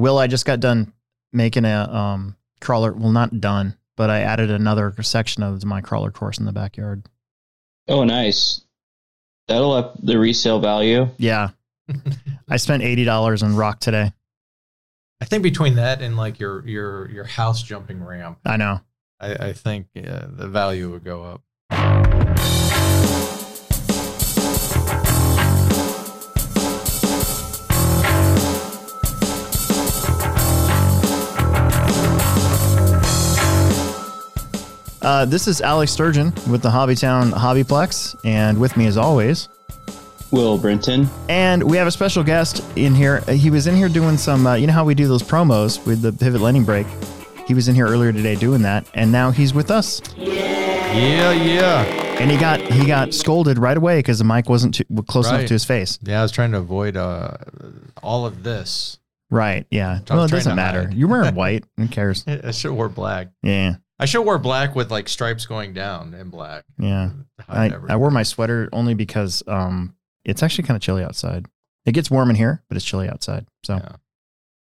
Will, I just got done making a um, crawler. Well, not done, but I added another section of my crawler course in the backyard. Oh, nice. That'll up the resale value. Yeah. I spent eighty dollars on rock today. I think between that and like your your your house jumping ramp, I know. I, I think yeah, the value would go up. Uh, this is Alex Sturgeon with the Hobbytown Hobbyplex, and with me as always. Will Brinton. And we have a special guest in here. Uh, He was in here doing some, uh, you know how we do those promos with the pivot lending break. He was in here earlier today doing that, and now he's with us. Yeah, yeah, And he got he got scolded right away because the mic wasn't too, close enough to his face. yeah. I was trying to avoid uh, all of this. Right? Yeah. Well, it trying doesn't to matter. hide. You're wearing white. Who cares? I should have wore black. Yeah. I should have wore black with like stripes going down in black. Yeah. I. I wore my sweater only because um it's actually kind of chilly outside. It gets warm in here, but it's chilly outside. So, Yeah.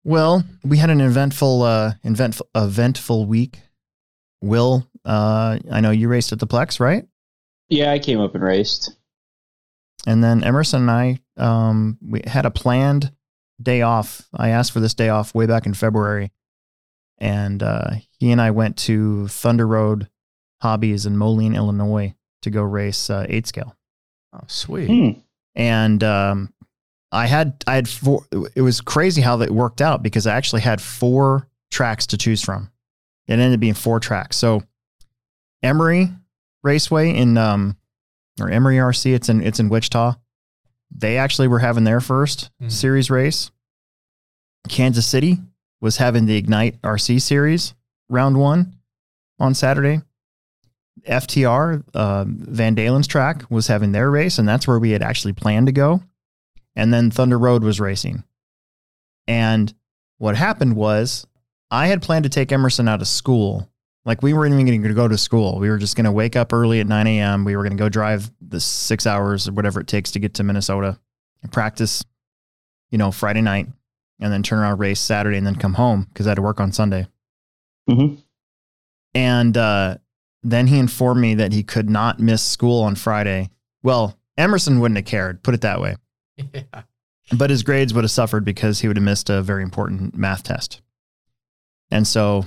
well, we had an eventful uh eventful eventful week. Will, uh I know you raced at the Plex, right? Yeah, I came up and raced. And then Emerson and I um we had a planned day off. I asked for this day off way back in February. And uh he and I went to Thunder Road Hobbies in Moline, Illinois to go race uh, eight scale. Oh, sweet. Hmm. and um, I had I had four. It was crazy how that worked out because I actually had four tracks to choose from. It ended up being four tracks. So Emory Raceway in um, or Emory RC, it's in it's in Wichita. They actually were having their first Hmm. series race. Kansas City was having the Ignite RC series round one on Saturday. FTR, uh, Van Dalen's track, was having their race, and that's where we had actually planned to go. And then Thunder Road was racing. And what happened was I had planned to take Emerson out of school. Like we weren't even going to go to school. We were just going to wake up early at 9 a.m. We were going to go drive the six hours or whatever it takes to get to Minnesota and practice, you know, Friday night and then turn around race Saturday and then come home because I had to work on Sunday. Mhm. And uh, then he informed me that he could not miss school on Friday. Well, Emerson wouldn't have cared, put it that way. Yeah. But his grades would have suffered because he would have missed a very important math test. And so,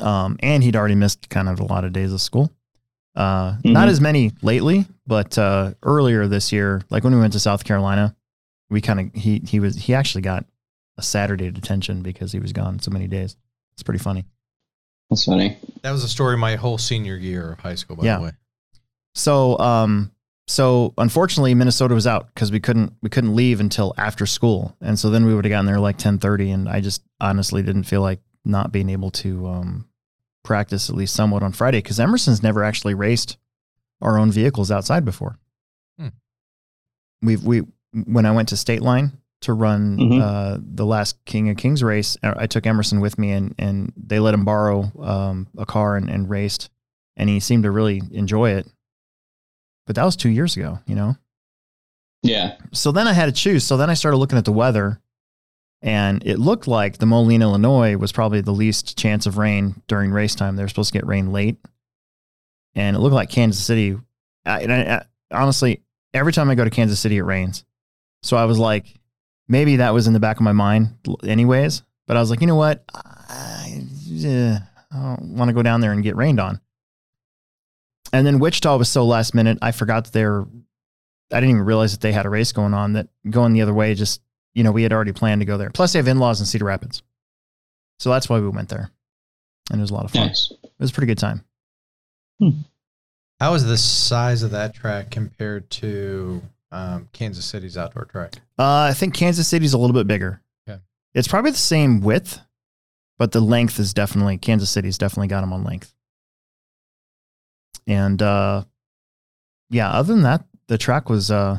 um, and he'd already missed kind of a lot of days of school. Uh, Not Mhm. as many lately, but uh, earlier this year, like when we went to South Carolina, we kind of he he was he actually got a Saturday detention because he was gone so many days. It's pretty funny. That's funny. That was a story my whole senior year of high school, by Yeah. the way. So, um, so unfortunately, Minnesota was out because we couldn't we couldn't leave until after school, and so then we would have gotten there like ten thirty, and I just honestly didn't feel like not being able to um, practice at least somewhat on Friday because Emerson's never actually raced our own vehicles outside before. Hmm. We've we when I went to State Line to run Mhm. uh, the last King of Kings race, uh, I took Emerson with me, and and they let him borrow um, a car and, and raced, and he seemed to really enjoy it but that was two years ago, you know? Yeah. So then I had to choose. So then I started looking at the weather and it looked like the Moline, Illinois was probably the least chance of rain during race time. They were supposed to get rain late. And it looked like Kansas City. I, I, I, honestly, every time I go to Kansas City, it rains. So I was like, maybe that was in the back of my mind, anyways. But I was like, you know what? I, eh, I don't want to go down there and get rained on. And then Wichita was so last minute, I forgot that they were. I didn't even realize that they had a race going on. That going the other way, just you know, we had already planned to go there. Plus, they have in-laws in Cedar Rapids, so that's why we went there, and it was a lot of fun. Nice. It was a pretty good time. How is the size of that track compared to um, Kansas City's outdoor track? Uh, I think Kansas City's a little bit bigger. Okay. It's probably the same width, but the length is definitely Kansas City's definitely got them on length. And uh, yeah, other than that, the track was uh,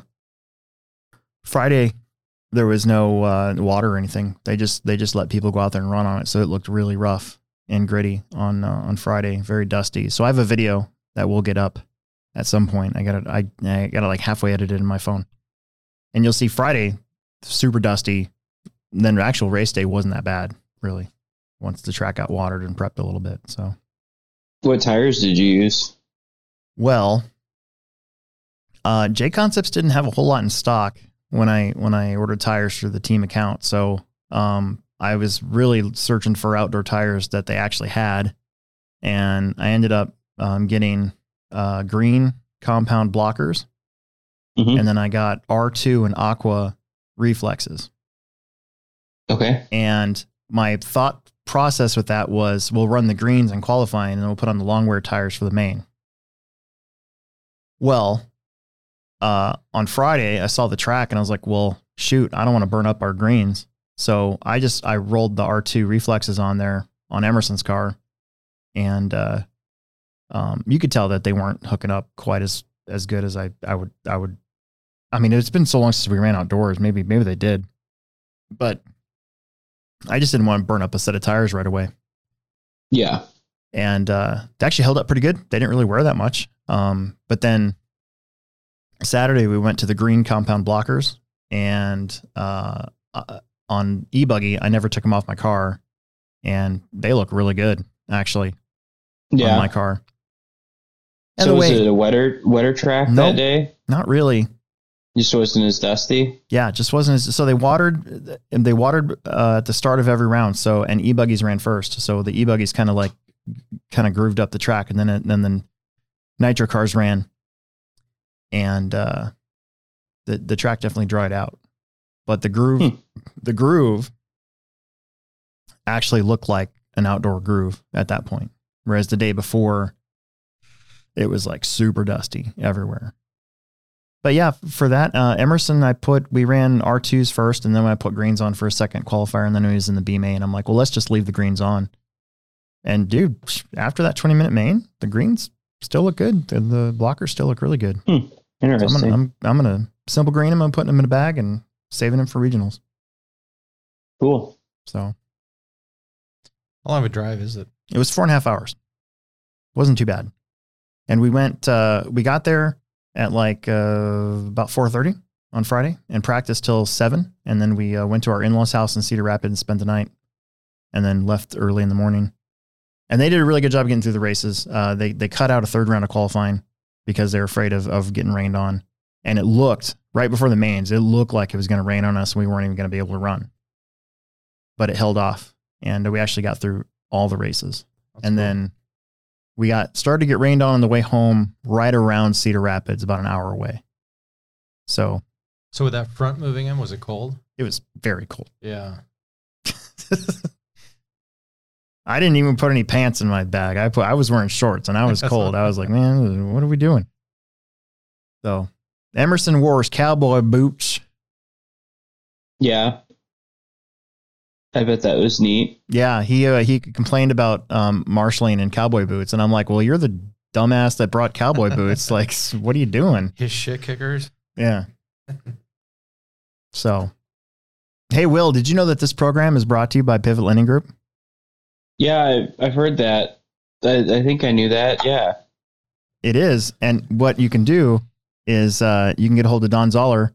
Friday. There was no uh, water or anything. They just they just let people go out there and run on it, so it looked really rough and gritty on uh, on Friday, very dusty. So I have a video that will get up at some point. I got it. I I got it like halfway edited in my phone, and you'll see Friday super dusty, then actual race day wasn't that bad, really. Once the track got watered and prepped a little bit. So What tires did you use? well, uh, JConcepts didn't have a whole lot in stock when I when I ordered tires through the team account. So um, I was really searching for outdoor tires that they actually had, and I ended up um, getting uh, green compound blockers, Mhm. and then I got R2 and Aqua reflexes. Okay. And my thought process with that was we'll run the greens in qualifying and then we'll put on the long wear tires for the main. Well, uh, on Friday, I saw the track and I was like, well, shoot, I don't want to burn up our greens. So I just, I rolled the R2 reflexes on there on Emerson's car. And, uh, um, you could tell that they weren't hooking up quite as, as good as I, I would, I would, I mean, it's been so long since we ran outdoors. Maybe, maybe they did, but I just didn't want to burn up a set of tires right away. Yeah. And uh, they actually held up pretty good. They didn't really wear that much. Um, but then Saturday we went to the green compound blockers, and uh, uh, on e buggy I never took them off my car, and they look really good actually Yeah. on my car. And so the was it a wetter wetter track Nope. that day? not really. Just wasn't as dusty. Yeah, just wasn't as, so they watered and they watered uh, at the start of every round. So and e buggies ran first. So the e buggies kind of like kind of grooved up the track, and then it, then the nitro cars ran, and uh, the the track definitely dried out. But the groove, Hmm. the groove, actually looked like an outdoor groove at that point, whereas the day before, it was like super dusty everywhere. But yeah, for that, uh, Emerson, I put, we ran R2s first and then I put greens on for a second qualifier and then he was in the B main. I'm like, well, let's just leave the greens on. And dude, after that 20 minute main, the greens still look good. The, the blockers still look really good. So I'm Interesting. gonna, I'm, I'm gonna simple green them. I'm putting them in a bag and saving them for regionals. cool. So How long of a drive is it? it was four and a half hours. Wasn't too bad. And we went, uh, we got there at like uh, about 4.30 on Friday and practiced till 7. And then we uh, went to our in-laws house in Cedar Rapids and spent the night and then left early in the morning. And they did a really good job getting through the races. Uh, they, they cut out a third round of qualifying because they're afraid of, of getting rained on. And it looked, right before the mains, it looked like it was going to rain on us and we weren't even going to be able to run. But it held off. And we actually got through all the races That's and cool. then we got started to get rained on on the way home right around Cedar Rapids, about an hour away. So So with that front moving in, was it cold? it was very cold. Yeah. I didn't even put any pants in my bag. I put I was wearing shorts and I was cold. I was like, man, what are we doing? So Emerson wore his cowboy boots. Yeah. I bet that was neat. Yeah, he uh, he complained about um, marshaling in cowboy boots, and I'm like, well, you're the dumbass that brought cowboy boots. like, what are you doing? His shit kickers. Yeah. So, hey, Will, did you know that this program is brought to you by Pivot Lending Group? Yeah, I, I've heard that. I, I think I knew that. Yeah. It is. And what you can do is uh, you can get a hold of Don Zoller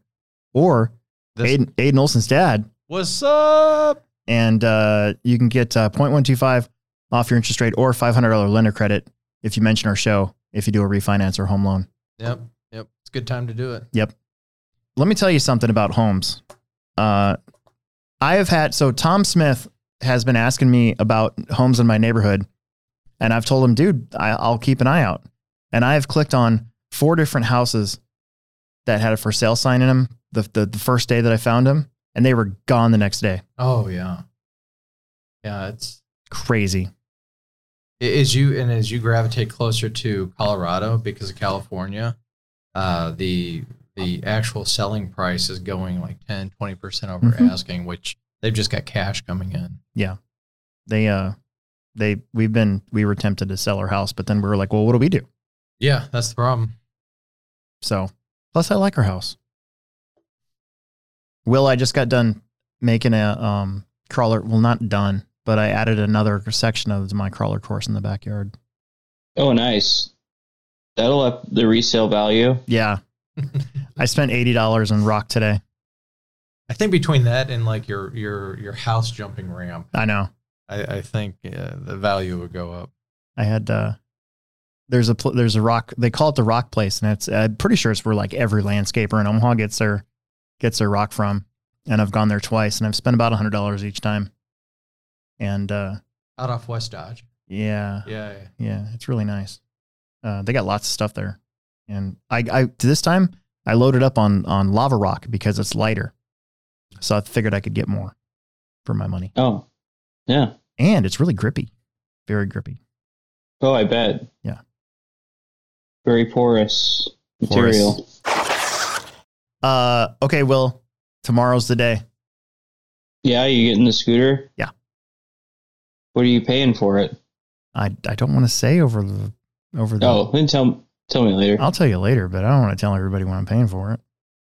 or This, Aiden, Aiden Olson's dad, What's up? And uh, you can get uh, 0.125 off your interest rate or $500 lender credit if you mention our show, if you do a refinance or home loan. Yep. Yep. It's a good time to do it. Yep. Let me tell you something about homes. Uh, I have had so Tom Smith has been asking me about homes in my neighborhood, and I've told him, dude, I, I'll keep an eye out. And I have clicked on four different houses that had a for sale sign in them the, the the first day that I found them, and they were gone the next day. Oh yeah. Yeah, it's Crazy. as you and as you gravitate closer to Colorado because of California, uh, the the actual selling price is going like 10, 20 percent over Mhm. asking, which they've just got cash coming in. Yeah they uh they we've been we were tempted to sell our house, but then we were like, well, what do we do? Yeah, that's the problem. So, plus I like our house. Will, I just got done making a um, crawler. Well, not done, but I added another section of my crawler course in the backyard. Oh, nice. That'll up the resale value. Yeah, I spent eighty dollars on rock today. I think between that and like your your your house jumping ramp, I know. I, I think uh, the value would go up. I had uh there's a pl- there's a rock they call it the rock place and it's I'm pretty sure it's where like every landscaper in Omaha gets their gets their rock from and I've gone there twice and I've spent about a hundred dollars each time and uh Out off West Dodge. yeah Yeah, yeah. yeah it's really nice uh they got lots of stuff there and I I to this time I loaded up on on lava rock because it's lighter so I figured I could get more for my money Oh, yeah. and it's really grippy very grippy Oh, I bet. Yeah. Very porous Porous. Uh okay Will tomorrow's the day Yeah, you getting the scooter? Yeah. What are you paying for it? I I don't want to say over the over the. Oh, then tell tell me later. I'll tell you later, but I don't want to tell everybody what I'm paying for it.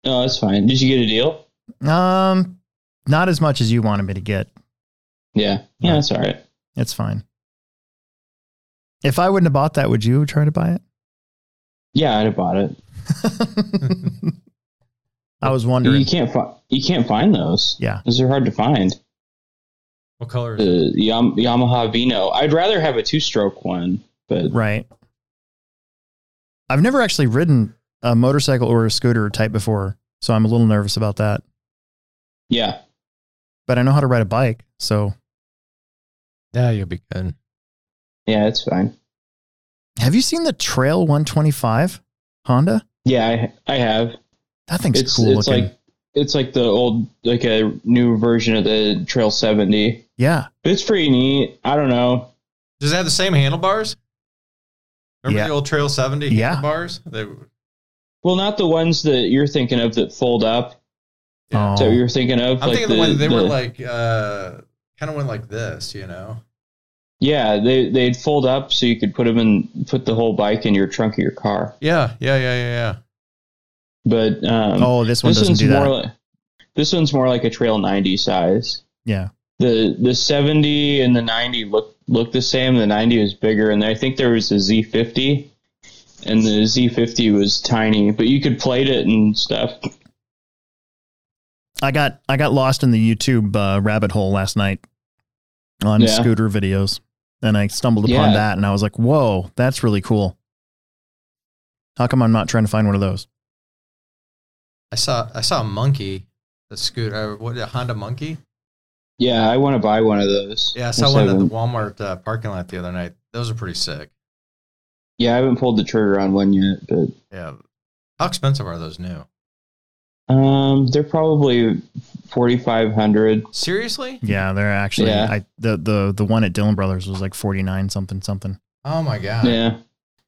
No, that's fine. Did you get a deal? Um, not as much as you wanted me to get. Yeah. Yeah, that's all right. It's fine. If I wouldn't have bought that, would you try to buy it? Yeah, I'd have bought it. I was wondering. You can't find you can't find those. Yeah. Those are hard to find. What color The is? Uh, Yam- Yamaha Vino. I'd rather have a two stroke one, but Right. I've never actually ridden a motorcycle or a scooter type before, so I'm a little nervous about that. yeah. But I know how to ride a bike, so Yeah, you'll be good. Yeah, it's fine. have you seen the Trail 125 Honda? Yeah, I I have. That thing's It's cool it's looking. like it's like the old like a new version of the Trail 70. yeah, It's pretty neat. I don't know. Does it have the same handlebars? Remember Yeah. the old Trail 70 Yeah. handlebars? They, Well, not the ones that you're thinking of that fold up. Yeah. That Oh. what you're thinking of? I'm Like thinking the, one that they were like uh, kind of went like this, you know. Yeah, they they'd fold up so you could put them in, put the whole bike in your trunk of your car. Yeah, yeah, yeah, yeah, yeah. But um, oh, this one this doesn't one's do that. more like this one's more like a Trail 90 size. yeah, The the 70 and the 90 look look the same. The 90 was bigger, and I think there was a Z50, and the Z50 was tiny, but you could plate it and stuff. I got I got lost in the YouTube uh, rabbit hole last night on Yeah. scooter videos, and I stumbled upon Yeah. that, and I was like, "Whoa, that's really cool." How come I'm not trying to find one of those? I saw I saw a monkey, the scooter, what a Honda Monkey. Yeah, I want to buy one of those. Yeah, I saw Wish one at the Walmart uh, parking lot the other night. Those are pretty sick. Yeah, I haven't pulled the trigger on one yet, but Yeah. How expensive are those new? um, they're probably forty five hundred. Seriously? Yeah, they're actually Yeah. I the the the one at Dillon Brothers was like forty nine something something. Oh my god. Yeah,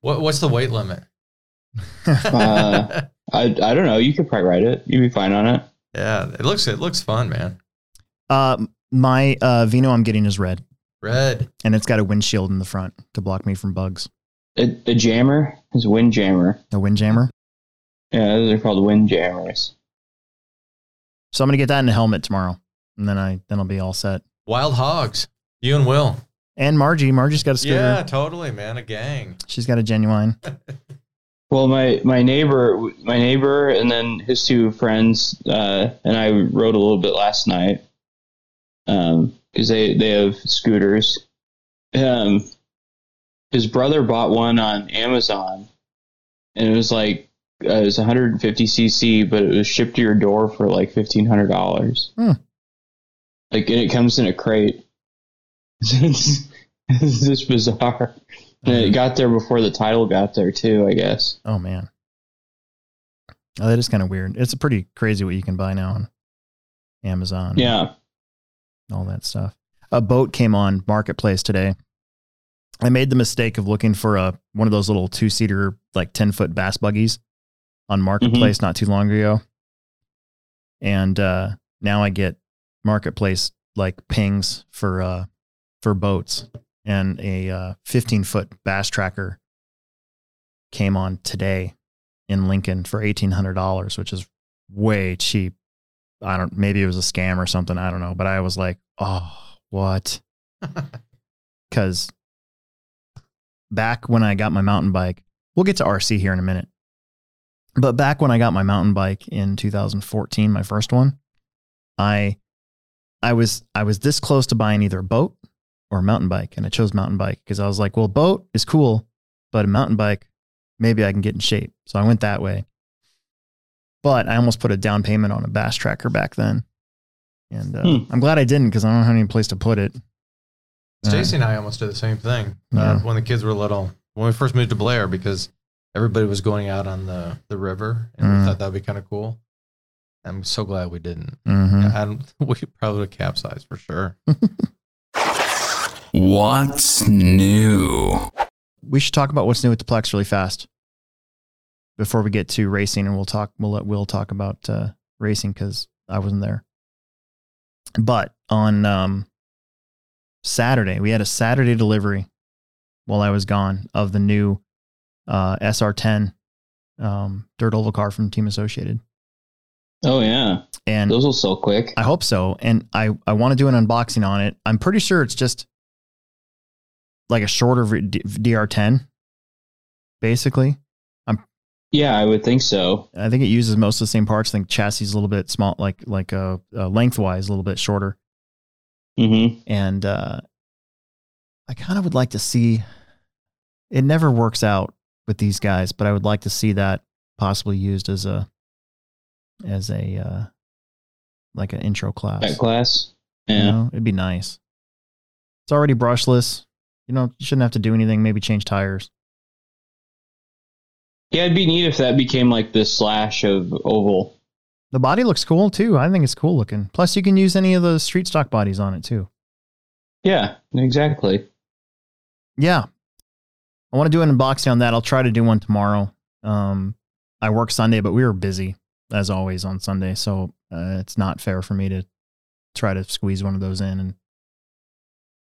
What what's the weight limit? Uh, I I don't know. You could probably ride it. You'd be fine on it. yeah, it looks it looks fun, man. uh, my uh, Vino I'm getting is red, Red. and it's got a windshield in the front to block me from bugs. A, a jammer is a wind jammer. A wind jammer. Yeah, those are called wind jammers. So I'm gonna get that in a helmet tomorrow, and then I then I'll be all set. Wild hogs. You and Will. And Margie, Margie's got a scooter. Yeah, totally, man. A gang. She's got a genuine. Well, my my neighbor, my neighbor, and then his two friends, uh, and I rode a little bit last night, um, because they they have scooters. Um, his brother bought one on Amazon, and it was like uh, it was 150 cc, but it was shipped to your door for like fifteen hundred dollars. Hmm. Like, and it comes in a crate. it's, it's just bizarre. And it got there before the title got there too, I guess. Oh man. Oh, that is kind of weird. It's pretty crazy what you can buy now on Amazon. Yeah. All that stuff. A boat came on marketplace today. I made the mistake of looking for a one of those little two seater, like ten foot bass buggies on marketplace not too long ago. And uh, now I get marketplace like pings for uh, for boats and a uh, 15 foot bass tracker came on today in Lincoln for $1,800, which is way cheap. I don't, maybe it was a scam or something. I don't know. But I was like, oh, what? Because back when I got my mountain bike, we'll get to RC here in a minute. But back when I got my mountain bike in 2014, my first one, I I was I was this close to buying either a boat or a mountain bike, and I chose mountain bike because I was like, well, boat is cool, but a mountain bike, maybe I can get in shape. So I went that way. But I almost put a down payment on a bass tracker back then, and uh, Hmm. I'm glad I didn't because I don't have any place to put it. Uh, Stacy and I almost did the same thing Yeah. uh, when the kids were little. When we first moved to Blair, because everybody was going out on the, the river, and Mm. we thought that would be kind of cool. I'm so glad we didn't. mhm. And we probably would capsize for sure. What's new? we should talk about what's new with the Plex really fast before we get to racing, and we'll talk. We'll let Will talk about uh, racing because I wasn't there. But on um, Saturday, we had a Saturday delivery while I was gone of the new uh, SR10 um, dirt oval car from Team Associated, Oh yeah, and those will sell quick. I hope so. And I, I want to do an unboxing on it. I'm pretty sure it's just like a shorter DR10, basically. Yeah, I would think so. I think it uses most of the same parts. I think chassis is a little bit small, like like uh, uh, lengthwise a little bit shorter. Mm-hmm. And uh, I kind of would like to see. It never works out with these guys, but I would like to see that possibly used as a as a uh, like an intro class. That class. You Yeah. know, it'd be nice. It's already brushless. You know, you shouldn't have to do anything. Maybe change tires. Yeah, it'd be neat if that became like the slash of oval. The body looks cool too. I think it's cool looking. Plus, you can use any of the street stock bodies on it too. Yeah, exactly. Yeah, I want to do an unboxing on that. I'll try to do one tomorrow. Um, I work Sunday, but we were busy as always on Sunday, so uh, it's not fair for me to try to squeeze one of those in. And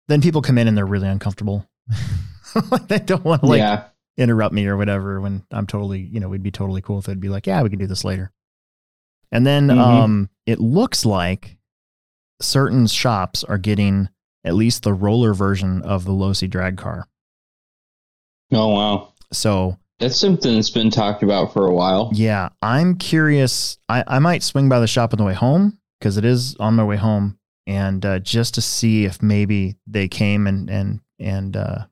then people come in and they're really uncomfortable. like they don't want to like yeah. interrupt me or whatever when I'm totally, you know, we'd be totally cool if they'd be like, yeah, we can do this later. And then Mhm. um, it looks like certain shops are getting at least the roller version of the Losi drag car. Oh wow. So That's something that's been talked about for a while. yeah, I'm curious. I, I might swing by the shop on the way home because it is on my way home, and uh, just to see if maybe they came and and and uh,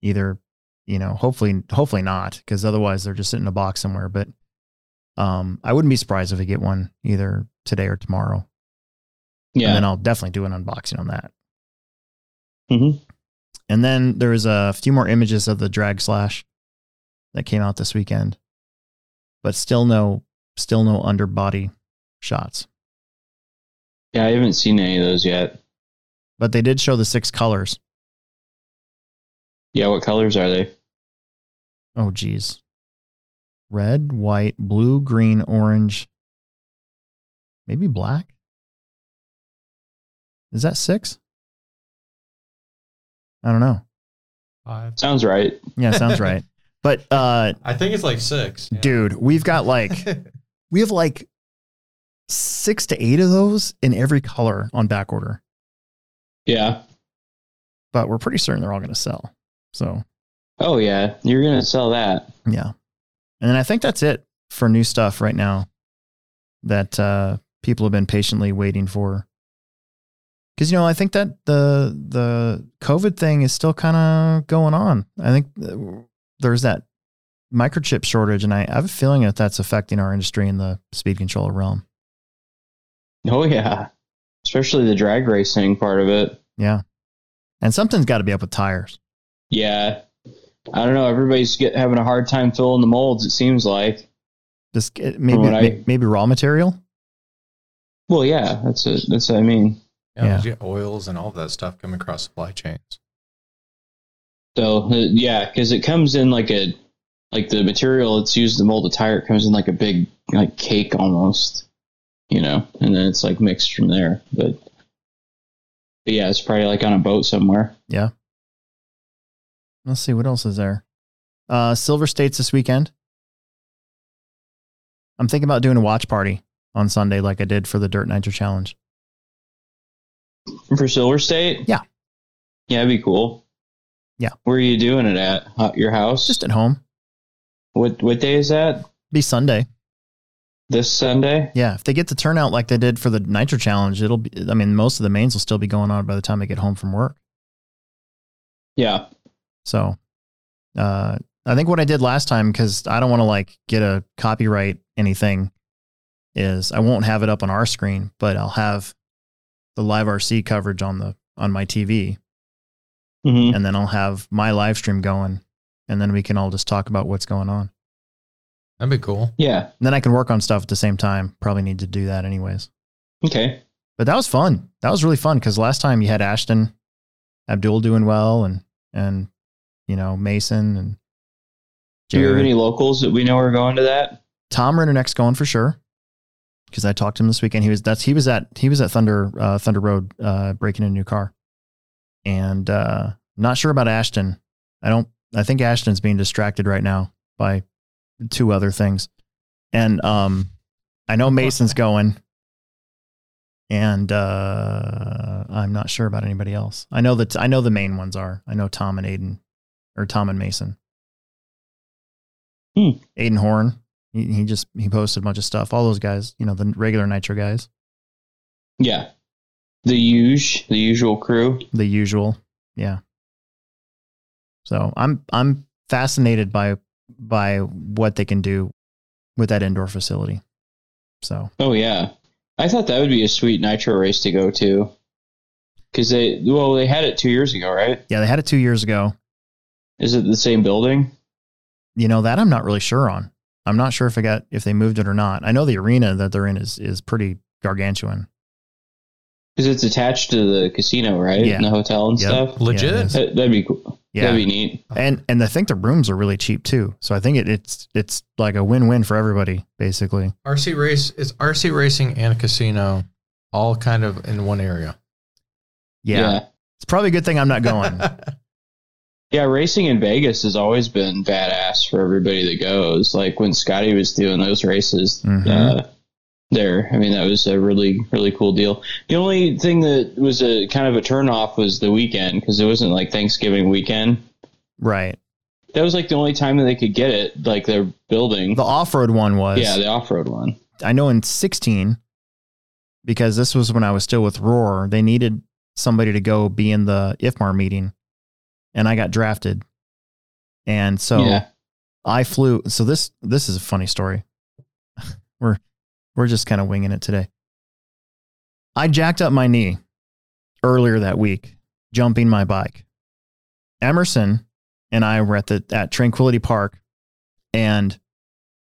either you know hopefully hopefully not because otherwise they're just sitting in a box somewhere. But um, I wouldn't be surprised if I get one either today or tomorrow, Yeah, and then I'll definitely do an unboxing on that. Mm-hmm. And then there's a few more images of the drag slash that came out this weekend, but still no, still no underbody shots. Yeah, I haven't seen any of those yet. But they did show the six colors. Yeah, what colors are they? Oh, geez. Red, white, blue, green, orange, maybe black. Is that six? I don't know. Five. Sounds right. Yeah, sounds right. But uh, I think it's like six. yeah. dude, we've got like we have like six to eight of those in every color on back order, Yeah. but we're pretty certain they're all going to sell. So Oh yeah, you're gonna sell that. yeah, and then I think that's it for new stuff right now that uh, people have been patiently waiting for. Because you know, I think that the the COVID thing is still kind of going on. I think there's that microchip shortage, and I, I have a feeling that that's affecting our industry in the speed controller realm. Oh yeah, especially the drag racing part of it. Yeah. And something's got to be up with tires. Yeah, I don't know. Everybody's get, having a hard time filling the molds. It seems like. Just maybe I- maybe raw material. Well, yeah, that's it. That's what I mean. Yeah, Yeah. oils and all that stuff coming across supply chains. So uh, yeah, because it comes in like a like the material it's used to mold a tire. Comes in like a big like cake almost, you know, and then it's like mixed from there. But, but yeah, it's probably like on a boat somewhere. Yeah. Let's see what else is there. Uh, Silver States this weekend. I'm thinking about doing a watch party on Sunday, like I did for the Dirt Nitro Challenge. For Silver State? Yeah. Yeah, that'd be cool. Yeah. Where are you doing it at? Your house? Just at home. what what day is that? Be Sunday. This Sunday. Yeah, if they get the turnout like they did for the Nitro Challenge, it'll be. I mean, most of the mains will still be going on by the time I get home from work. Yeah. So, uh, I think what I did last time because I don't want to like get a copyright anything is I won't have it up on our screen, but I'll have the live RC coverage on the on my TV, hmm and then I'll have my live stream going, and then we can all just talk about what's going on. That'd be cool. Yeah. And then I can work on stuff at the same time. Probably need to do that anyways. Okay. But that was fun. That was really fun because last time you had Ashton, Abdul doing well, and and you know Mason and Do you have any locals that we know are going to that? Tom Rennerneck's going for sure because I talked to him this weekend. He was that's he was at he was at Thunder uh, Thunder Road uh, breaking a new car, and uh, not sure about Ashton. I don't. I think Ashton's being distracted right now by two other things, and um, I know Mason's going, and uh, I'm not sure about anybody else. I know that I know the main ones are. I know Tom and Aiden, or Tom and Mason. Hmm. Aiden Horn. He, he just he posted a bunch of stuff. All those guys, you know, the regular Nitro guys, Yeah. The usual, the usual crew. the usual. Yeah. So I'm I'm fascinated by by what they can do with that indoor facility. So Oh yeah, I thought that would be a sweet nitro race to go to. Because they, well, they had it two years ago, right? yeah, they had it two years ago. Is it the same building? You know that I'm not really sure on. I'm not sure if I got if they moved it or not. I know the arena that they're in is is pretty gargantuan. Because it's attached to the casino, right? Yeah. And the hotel and Yep. stuff. Legit. Yeah, it is. That, that'd be cool. Yeah. That'd be neat. and and I think the rooms are really cheap too. So I think it, it's it's like a win win for everybody basically. RC race is RC racing and casino all kind of in one area. Yeah, it's probably a good thing I'm not going. Yeah, racing in Vegas has always been badass for everybody that goes. Like when Scotty was doing those races Mhm. uh, there, I mean, that was a really, really cool deal. The only thing that was a kind of a turnoff was the weekend because it wasn't like Thanksgiving weekend. right. That was like the only time that they could get it, like their building. The off road one was yeah, the off road one. I know in 16, because this was when I was still with Roar, they needed somebody to go be in the IFMAR meeting, and I got drafted. And so yeah. I flew. So this this is a funny story. we're we're just kind of winging it today. I jacked up my knee earlier that week, jumping my bike. Emerson and I were at the at Tranquility Park, and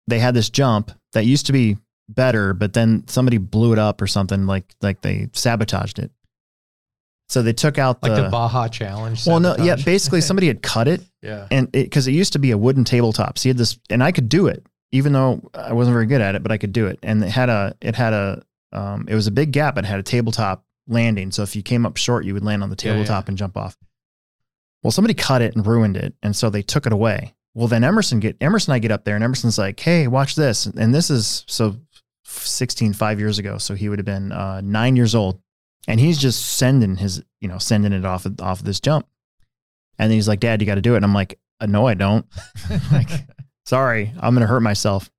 they had this jump that used to be better, but then somebody blew it up or something like like they sabotaged it. So they took out like the, the Baja Challenge. well, no, yeah, basically somebody had cut it yeah. and because it, used to be a wooden tabletop, so you had this, and I could do it, even though I wasn't very good at it, but I could do it. And it had a, it had a, um, it was a big gap. It had a tabletop landing, so if you came up short, you would land on the Yeah, yeah. tabletop and jump off. Well, somebody cut it and ruined it, and so they took it away. Well, then Emerson get Emerson, I get up there, and Emerson's like, "Hey, watch this!" And this is so 16, five years ago, so he would have been uh, nine years old, and he's just sending his, you know, sending it off off of this jump. And then he's like, "Dad, you got to do it." And I'm like, "No, I don't. like, sorry, I'm gonna hurt myself."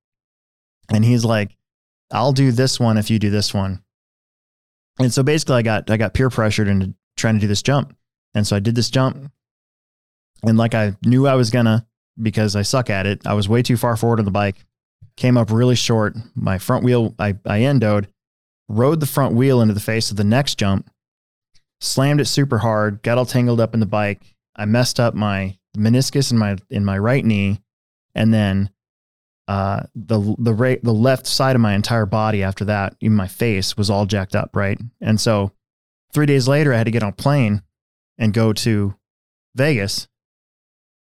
And he's like, "I'll do this one if you do this one." And so basically, I got I got peer pressured into trying to do this jump, and so I did this jump, and like I knew I was gonna because I suck at it. I was way too far forward on the bike, came up really short. My front wheel, I I endoed, rode the front wheel into the face of the next jump, slammed it super hard, got all tangled up in the bike. I messed up my meniscus in my in my right knee, and then uh, the the right the left side of my entire body after that, even my face was all jacked up, right? And so three days later, I had to get on a plane and go to Vegas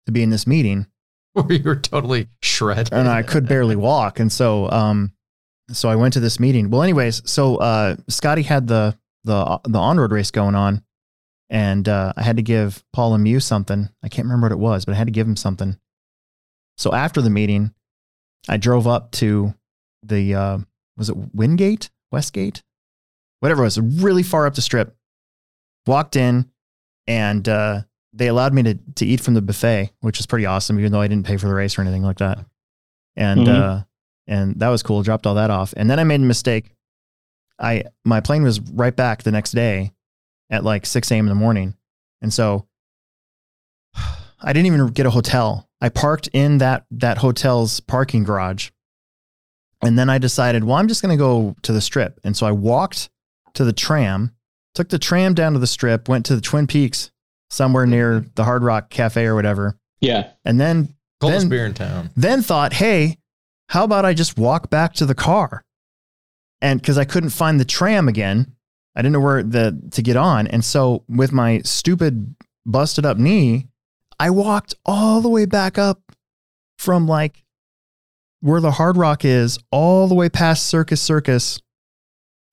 to be in this meeting, Where you were totally shredded. and I could barely walk. And so, um, so I went to this meeting. Well, anyways, so uh, Scotty had the the the on road race going on, and uh, I had to give Paul Lemieux something. I can't remember what it was, but I had to give him something. So after the meeting, I drove up to the uh, was it Wingate, Westgate, whatever it was, really far up the strip. Walked in, and uh, they allowed me to to eat from the buffet, which was pretty awesome, even though I didn't pay for the race or anything like that. And Mhm. uh, and that was cool. Dropped all that off, and then I made a mistake. I my plane was right back the next day at like 6 a.m. in the morning, and so I didn't even get a hotel. I parked in that that hotel's parking garage, and then I decided, well, I'm just going to go to the strip, and so I walked to the tram, took the tram down to the strip, went to the Twin Peaks somewhere near the Hard Rock Cafe or whatever, Yeah. and then Coldest Then- beer in town. then thought, hey, how about I just walk back to the car? And because I couldn't find the tram again, I didn't know where the to get on. And so with my stupid busted up knee, I walked all the way back up from like where the hard rock is, all the way past Circus Circus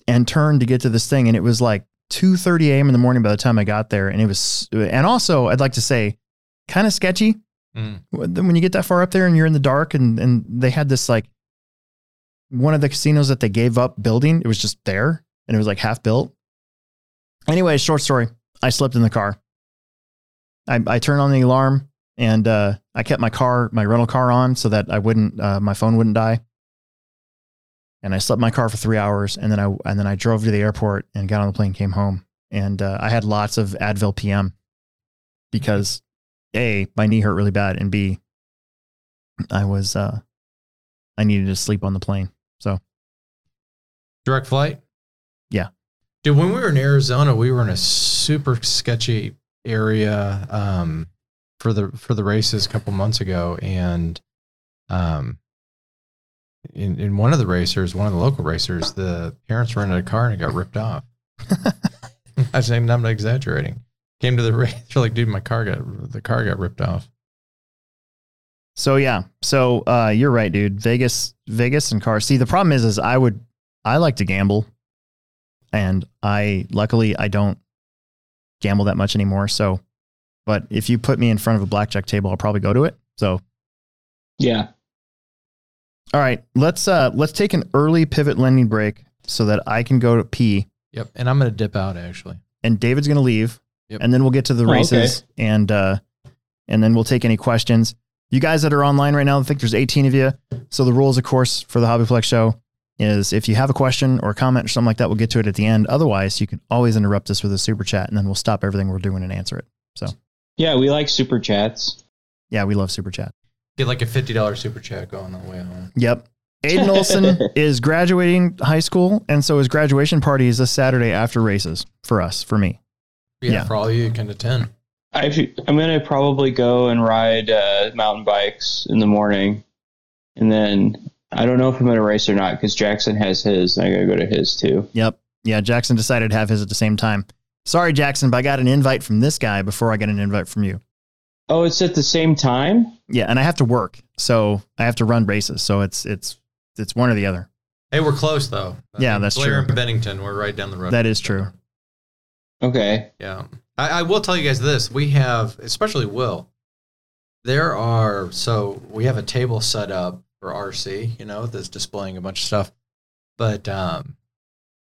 and turned to get to this thing. And it was like 2:30 a.m. in the morning by the time I got there. And it was and also I'd like to say kind of sketchy Mm. when when you get that far up there and you're in the dark and and they had this like one of the casinos that they gave up building it was just there and it was like half built anyway short story i slept in the car i, I turned on the alarm and uh, i kept my car my rental car on so that i wouldn't uh, my phone wouldn't die and i slept in my car for three hours and then i and then i drove to the airport and got on the plane came home and uh, i had lots of advil pm because a my knee hurt really bad and b i was uh i needed to sleep on the plane so Direct flight? Yeah. Dude, when we were in Arizona, we were in a super sketchy area um, for the for the races a couple months ago, and um, in in one of the racers, one of the local racers, the parents rented a car and it got ripped off. I'm saying I'm not exaggerating. Came to the race, they're like, dude, my car got the car got ripped off. so yeah so uh you're right dude vegas vegas and cars see the problem is is i would i like to gamble and i luckily i don't gamble that much anymore so but if you put me in front of a blackjack table i'll probably go to it so Yeah. all right let's uh let's take an early pivot lending break so that i can go to pee Yep, and I'm gonna dip out actually. and David's going to leave, Yep. and then we'll get to the Oh, races, and uh, and then we'll take any questions. You guys that are online right now, I think there's 18 of you. So the rules, of course, for the Hobbyplex show is if you have a question or a comment or something like that, we'll get to it at the end. Otherwise, you can always interrupt us with a super chat, and then we'll stop everything we're doing and answer it. So, yeah, we like super chats. Yeah, we love super chat. Get like a fifty dollars super chat going on the way home. Yep. Aiden Olson is graduating high school, and so his graduation party is this Saturday after races for us, for me. Yeah, Yeah. for all you, you can attend. I, I'm gonna probably go and ride uh, mountain bikes in the morning, and then I don't know if I'm gonna race or not because Jackson has his. And I gotta go to his too. Yep. Yeah, Jackson decided to have his at the same time. Sorry, Jackson, but I got an invite from this guy before I got an invite from you. Oh, it's at the same time. Yeah, and I have to work, so I have to run races. So it's it's it's one or the other. Hey, we're close though. I Yeah, mean, that's Blair true. and Bennington, we're right down the road. That is true. Okay. Yeah. I, I will tell you guys this. We have, especially Will, there are, so we have a table set up for RC, you know, that's displaying a bunch of stuff. But um,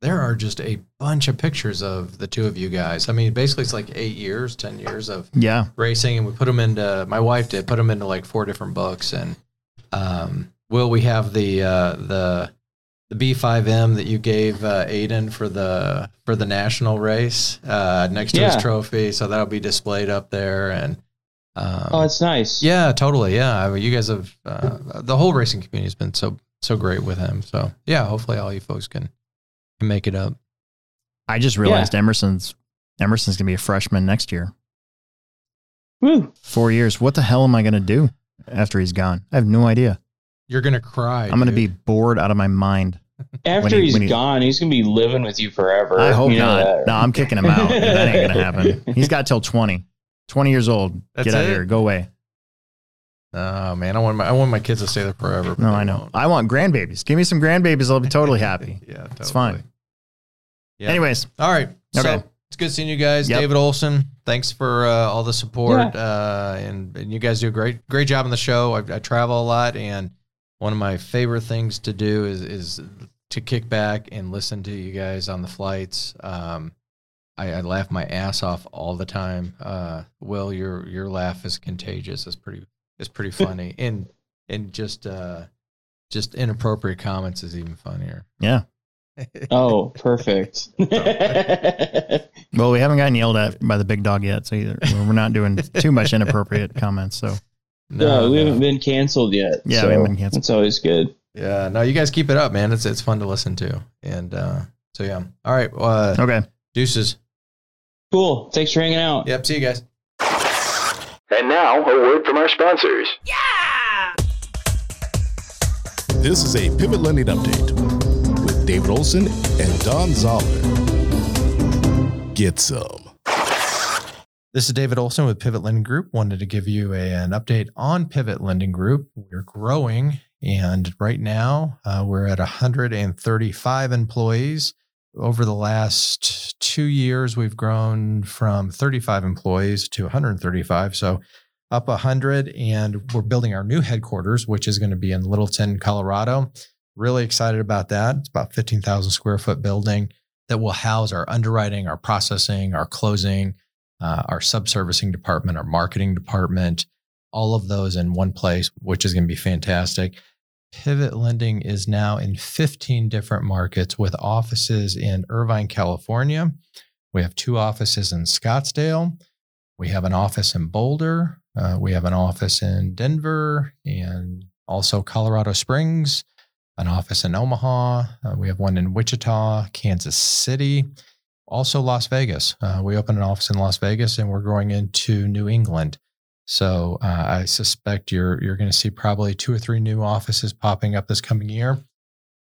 there are just a bunch of pictures of the two of you guys. I mean, basically, it's like eight years, 10 years of Yeah, racing, and we put them into, my wife did, put them into like four different books. And um, Will, we have the, uh, the, the B5M that you gave uh, Aiden for the for the national race uh, next to Yeah. his trophy, so that'll be displayed up there. And um, Oh, it's nice. yeah, totally. Yeah, I mean, you guys have uh, the whole racing community has been so so great with him. So yeah, hopefully all you folks can can make it up. I just realized Emerson's Emerson's gonna be a freshman next year. Woo. Four years. What the hell am I gonna do after he's gone? I have no idea. You're gonna cry. I'm gonna be bored out of my mind. After he- he's he- gone, he's gonna be living with you forever. I hope You not. that, No. I'm kicking him out. that ain't gonna happen. He's got till 20. 20 years old. That's Get out of it? here. Go away. Oh man, I want my I want my kids to stay there forever. but No, they I know. won't. I want grandbabies. Give me some grandbabies. I'll be totally happy. yeah, totally. It's fine. Yeah. Anyways, All right. Okay. So it's good seeing you guys. Yep. David Olson, thanks for uh, all the support. Uh, and, and you guys do a great, great job on the show. I, I travel a lot, and one of my favorite things to do is, is to kick back and listen to you guys on the flights. Um, I, I laugh my ass off all the time. Uh, Will, your your laugh is contagious. It's pretty it's pretty funny. and and just uh, Just inappropriate comments is even funnier. Yeah. Oh, perfect. Well, we haven't gotten yelled at by the big dog yet, so either we're not doing too much inappropriate comments. So no, we haven't been canceled yet. Yeah, so we haven't been canceled. That's always good. Yeah, no, you guys keep it up, man. It's it's fun to listen to, and uh, so yeah. All right, uh, okay, deuces. Cool. Thanks for hanging out. Yep, see you guys. And now, a word from our sponsors. Yeah! This is a Pivot Lending Update with David Olson and Don Zoller. Get some. This is David Olson with Pivot Lending Group. Wanted to give you a, an update on Pivot Lending Group. We're growing, and right now uh, we're at 135 employees. Over the last two years, we've grown from 35 employees to 135. So up 100, and we're building our new headquarters, which is going to be in Littleton, Colorado. Really excited about that. It's about 15,000 square foot building that will house our underwriting, our processing, our closing, uh, our subservicing department, our marketing department, all of those in one place, which is going to be fantastic. Pivot Lending is now in 15 different markets with offices in Irvine, California. We have two offices in Scottsdale. We have an office in Boulder. Uh, we have an office in Denver and also Colorado Springs, an office in Omaha. Uh, we have one in Wichita, Kansas City, also Las Vegas. Uh, we opened an office in Las Vegas and we're growing into New England. So uh, I suspect you're you're going to see probably two or three new offices popping up this coming year.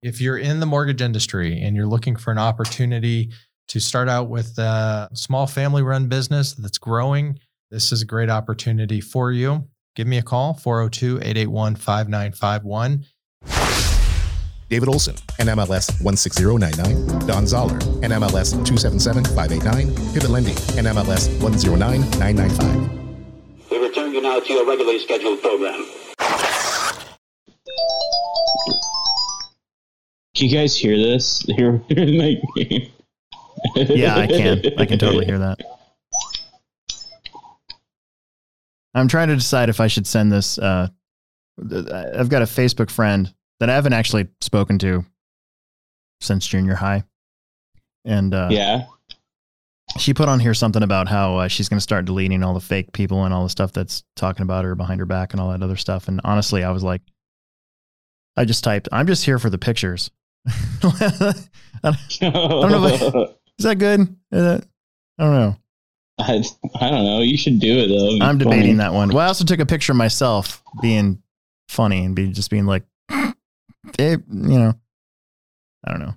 If you're in the mortgage industry and you're looking for an opportunity to start out with a small family run business that's growing, this is a great opportunity for you. Give me a call 402 881 5951. David Olson, NMLS 16099. Don Zoller, NMLS 277589. Pivot Lending, NMLS 109995. We you now to your regularly scheduled program. Can you guys hear this? Hear my game? yeah, I can. I can totally hear that. I'm trying to decide if I should send this. Uh, I've got a Facebook friend that I haven't actually spoken to since junior high, and uh, Yeah. She put on here something about how uh, she's going to start deleting all the fake people and all the stuff that's talking about her behind her back and all that other stuff. And honestly, I was like, I just typed, "I'm just here for the pictures." I don't- know Is that good? Is that, I don't know. I, I don't know. You should do it though. I'm debating that one. Well, I also took a picture of myself being funny and be just being like, eh, you know, I don't know.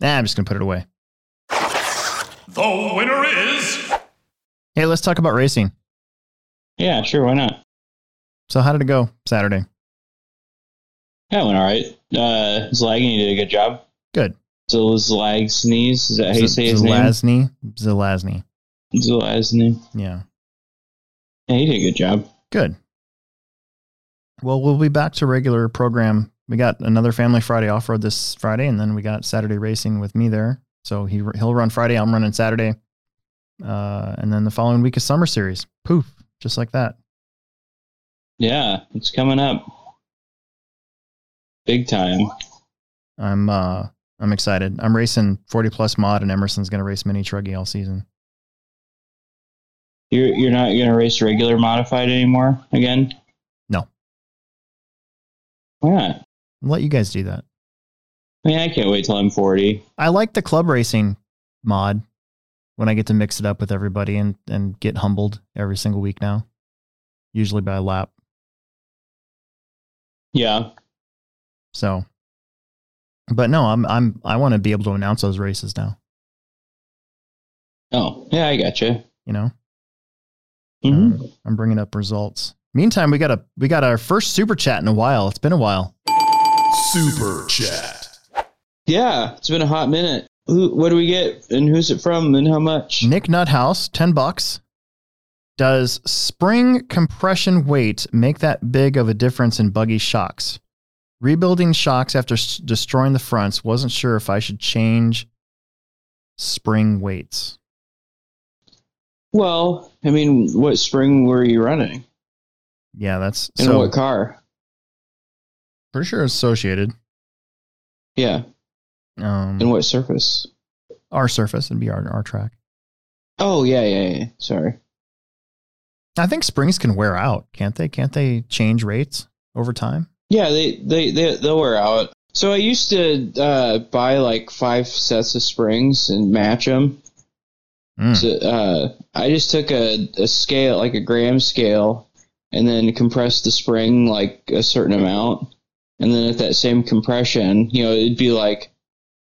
Nah, I'm just gonna put it away. The winner is Hey, let's talk about racing. Yeah, sure. Why not? So, how did it go Saturday? Yeah, it went all right. Uh, Zlagney did a good job. Good. So Zlagsney, is that how you Z- say his name? Zelazny. Zelazny. Zlagsney. Yeah. Yeah, he did a good job. Good. Well, we'll be back to regular program. We got another Family Friday off road this Friday, and then we got Saturday racing with me there. So he he'll run Friday. I'm running Saturday, uh, and then the following week is summer series. Poof, just like that. Yeah, it's coming up. Big time. I'm uh I'm excited. I'm racing 40 plus mod, and Emerson's going to race mini truggy all season. You're you're not gonna race regular modified anymore again? No. Why not? I'll let you guys do that. I mean, I can't wait till I'm 40. I like the club racing mod when I get to mix it up with everybody and and get humbled every single week now. Usually by a lap. Yeah. So, but no, I'm I'm I want to be able to announce those races now. Oh, yeah, I gotcha. You know, Mhm. Um, I'm bringing up results. Meantime, we got a we got our first super chat in a while. It's been a while. Super Chat. Yeah, it's been a hot minute. Who? What do we get? And who's it from? And how much? Nick Nuthouse, ten bucks. Does spring compression weight make that big of a difference in buggy shocks? Rebuilding shocks after s- destroying the fronts. Wasn't sure if I should change spring weights. Well, I mean, what spring were you running? Yeah, that's And so. what car? Pretty sure associated. Yeah. Um, And what surface? our surface would be our our track. Oh yeah, yeah, yeah. Sorry. I think springs can wear out, can't they? Can't they change rates over time? Yeah, they they they they'll wear out. So I used to uh, buy like five sets of springs and match them. Mm. So, uh, I just took a, a scale, like a gram scale, and then compressed the spring like a certain amount. And then at that same compression, you know, it'd be like,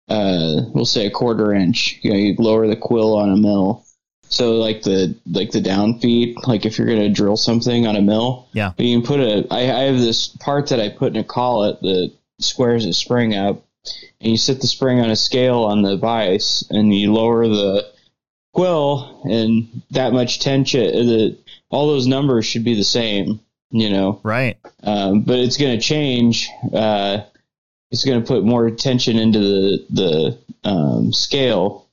uh, we'll say a quarter inch. You know, you'd lower the quill on a mill. So like the like the down feed, like if you're gonna drill something on a mill, Yeah. You can put a. I, I have this part that I put in a collet that squares the spring up, and you set the spring on a scale on the vise, and you lower the quill, and that much tension. The all those numbers should be the same, you know. Right. Um, but it's going to change. Uh, it's going to put more tension into the the um, scale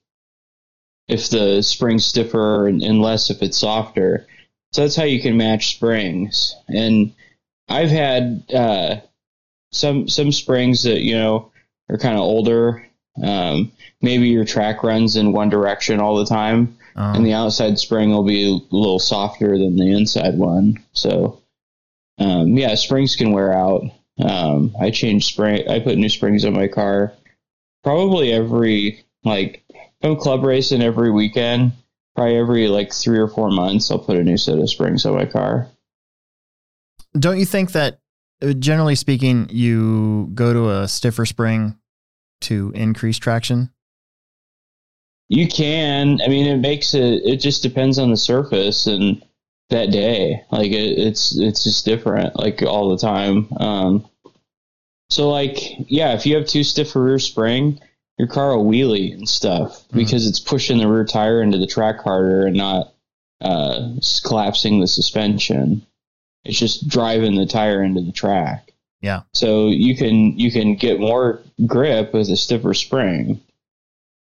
if the spring's stiffer and, and less if it's softer. So that's how you can match springs. And I've had uh, some some springs that you know are kind of older. Um, maybe your track runs in one direction all the time, Um, and the outside spring will be a little softer than the inside one. So, um, yeah, springs can wear out. Um, I change spring. I put new springs on my car probably every like I'm club racing every weekend. Probably every like three or four months, I'll put a new set of springs on my car. Don't you think that, uh, generally speaking, you go to a stiffer spring to increase traction? You can. I mean, it makes it. It just depends on the surface and that day. Like it, it's it's just different. Like all the time. Um, so like yeah, if you have too stiff a rear spring, your car will wheelie and stuff because it's pushing the rear tire into the track harder and not uh, collapsing the suspension. It's just driving the tire into the track. Yeah. So you can you can get more grip with a stiffer spring.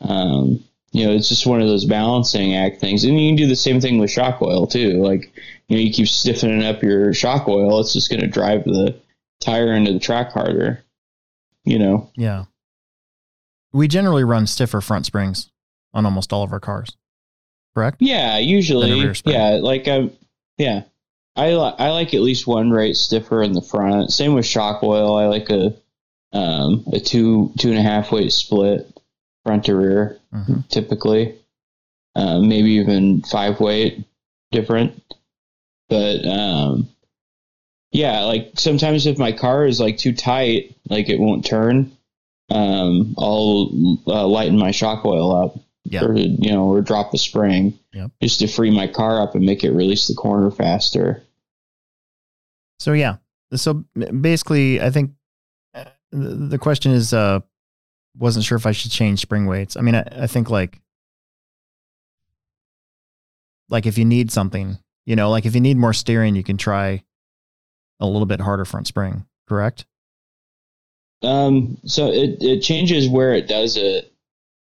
Um, you know, it's just one of those balancing act things, and you can do the same thing with shock oil too. Like, you know, you keep stiffening up your shock oil, it's just going to drive the tire into the track harder. You know, Yeah. We generally run stiffer front springs on almost all of our cars. Correct? yeah, usually, yeah, like um, yeah, I li- I like at least one rate stiffer in the front. Same with shock oil. I like a um a two two and a half weight split front to rear. Mhm. typically. Uh, maybe even five weight different. But um, yeah, like sometimes if my car is like too tight, like it won't turn, um, I'll uh, lighten my shock oil up. Yeah. Or, you know, or drop the spring Yep. just to free my car up and make it release the corner faster. So yeah. So basically, I think uh, the the question is, uh, wasn't sure if I should change spring weights. I mean, I, I think like, like if you need something, you know, like if you need more steering, you can try a little bit harder front spring. Correct? Um, so it, it changes where it does it.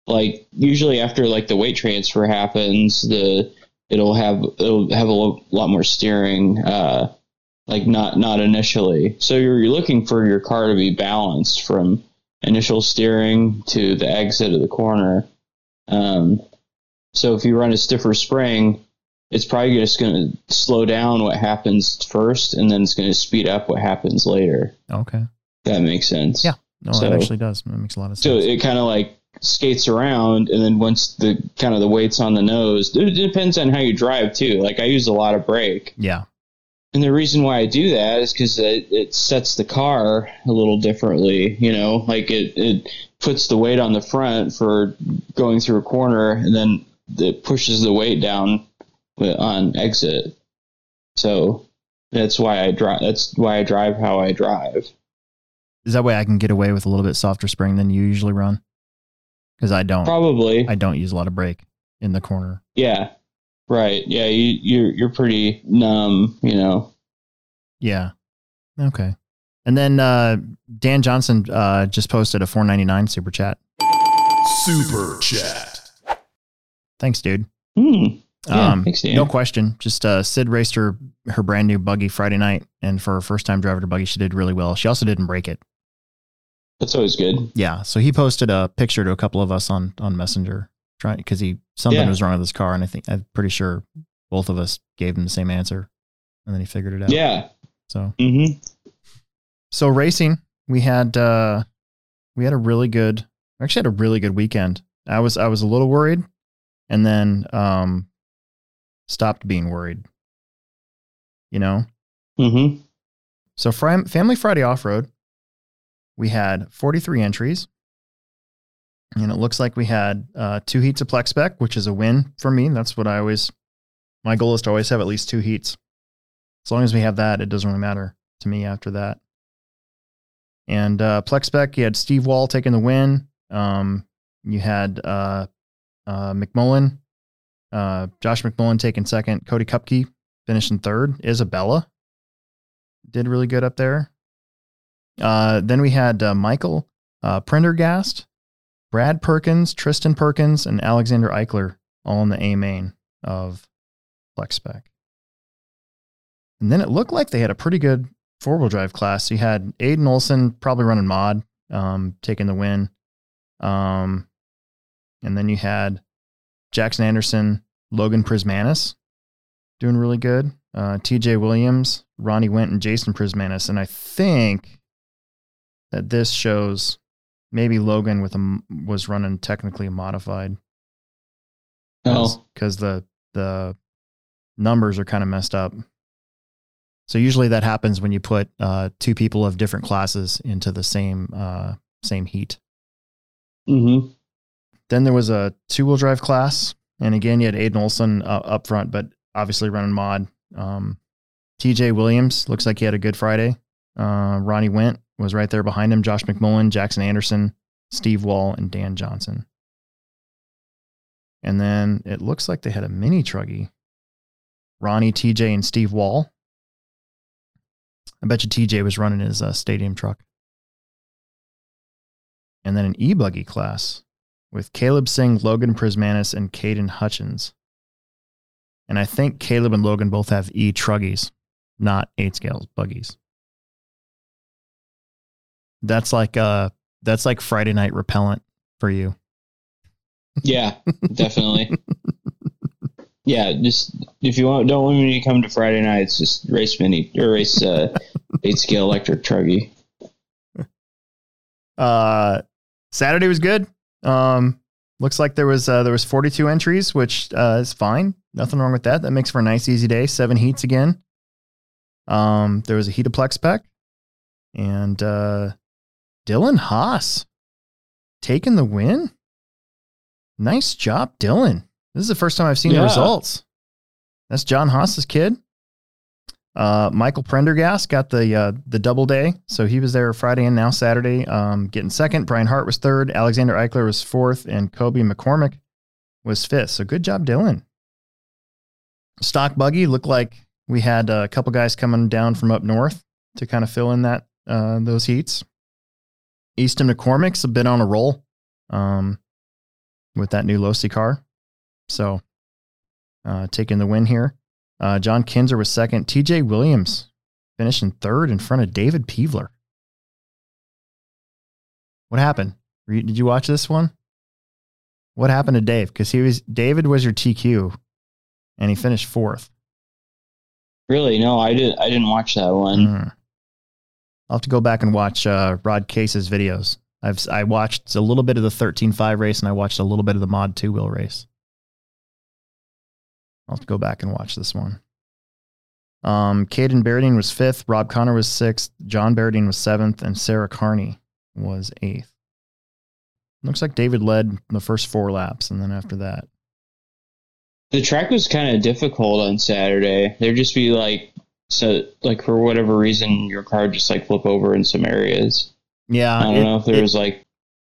Like usually after like the weight transfer happens, the it'll have it'll have a lo- lot more steering. Uh, like not not initially. So you're, you're looking for your car to be balanced from initial steering to the exit of the corner. Um, so if you run a stiffer spring, it's probably just going to slow down what happens first, and then it's going to speed up what happens later. Okay. That makes sense. Yeah. No, So- it actually does. It makes a lot of sense. So it kind of like skates around, and then once the kind of the weight's on the nose, it depends on how you drive too. Like I use a lot of brake, yeah. And the reason why I do that is because it, it sets the car a little differently. You know, like it it puts the weight on the front for going through a corner, and then it pushes the weight down on exit. So that's why I drive. That's why I drive how I drive. Is that way I can get away with a little bit softer spring than you usually run? Because I don't. Probably. I don't use a lot of brake in the corner. Yeah. Right. Yeah. You, you're you're pretty numb. You know. Yeah. Okay. And then uh, Dan Johnson uh, just posted a 4.99 super chat. Super chat. Thanks, dude. Hmm. Yeah, Um, thanks, Dan. no question. Just uh, Sid raced her her brand new buggy Friday night, and for her first time driving her buggy, she did really well. She also didn't break it. That's always good. Yeah, so he posted a picture to a couple of us on on Messenger, trying because he something Yeah. was wrong with his car, and I think I'm pretty sure both of us gave him the same answer, and then he figured it out. Yeah. So Mm-hmm. so racing, we had uh we had a really good actually had a really good weekend. I was I was a little worried and then um stopped being worried. You know? Mm-hmm. So Fri- Family Friday Off-Road, we had 43 entries. And it looks like we had uh, two heats of Plex Spec, which is a win for me. That's what I always, my goal is to always have at least two heats. As long as we have that, it doesn't really matter to me after that. And uh, Plex Spec, you had Steve Wall taking the win. Um, you had uh, uh, McMullen, uh, Josh McMullen taking second. Cody Kupke finishing third. Isabella did really good up there. Uh, then we had uh, Michael uh, Prendergast, Brad Perkins, Tristan Perkins, and Alexander Eichler all in the A main of Plex Spec. And then it looked like they had a pretty good four wheel drive class. You had Aiden Olson probably running mod, um, taking the win. Um, and then you had Jackson Anderson, Logan Prismanis doing really good. Uh, TJ Williams, Ronnie Went, and Jason Prismanis. And I think that this shows maybe Logan with a was running technically modified Oh, because the the numbers are kind of messed up. So usually that happens when you put uh, two people of different classes into the same uh, same heat. mm-hmm. Then there was a two wheel drive class, and again you had Aiden Olson uh, up front, but obviously running mod. Um, TJ Williams looks like he had a good Friday. Uh, Ronnie Went was right there behind him. Josh McMullen, Jackson Anderson, Steve Wall, and Dan Johnson. And then it looks like they had a mini truggy. Ronnie, TJ, and Steve Wall. I bet you TJ was running his uh, stadium truck. And then an e buggy class with Caleb Singh, Logan Prismanis, and Caden Hutchins. And I think Caleb and Logan both have e truggies, not eight scales buggies. That's like uh that's like Friday night repellent for you. Yeah, definitely. yeah, just if you want, don't want me to come to Friday nights, just race mini or race uh, eight scale electric truggy. Uh, Saturday was good. Um, looks like there was uh, there was 42 entries, which uh, is fine. Nothing wrong with that. That makes for a nice easy day. Seven heats again. Um, there was a heat of Plex spec, and uh, Dylan Haas taking the win. Nice job, Dylan. This is the first time I've seen the results. That's John Haas's kid. Uh, Michael Prendergast got the uh, the double day, so he was there Friday and now Saturday, um, getting second. Brian Hart was third, Alexander Eichler was fourth, and Kobe McCormick was fifth. So good job, Dylan. Stock buggy looked like we had a couple guys coming down from up north to kind of fill in that uh, those heats. Easton McCormick's been on a roll um, with that new Losi car, so uh, taking the win here. Uh, John Kinzer was second. TJ Williams finishing third in front of David Peevler. What happened? You- Did you watch this one? What happened to Dave? Because he was David was your TQ, and he finished fourth. Really? No, I didn't. I didn't watch that one. Mm. I'll have to go back and watch uh, Rod Case's videos. I've I watched a little bit of the 13.5 race and I watched a little bit of the Mod 2 wheel race. I'll have to go back and watch this one. Um, Caden Berdine was fifth, Rob Connor was sixth, John Berdine was seventh, and Sarah Carney was eighth. Looks like David led the first four laps, and then after that, The track was kind of difficult on Saturday. There'd just be like, so like for whatever reason, your car just like flip over in some areas. yeah, I don't it- know if there was like,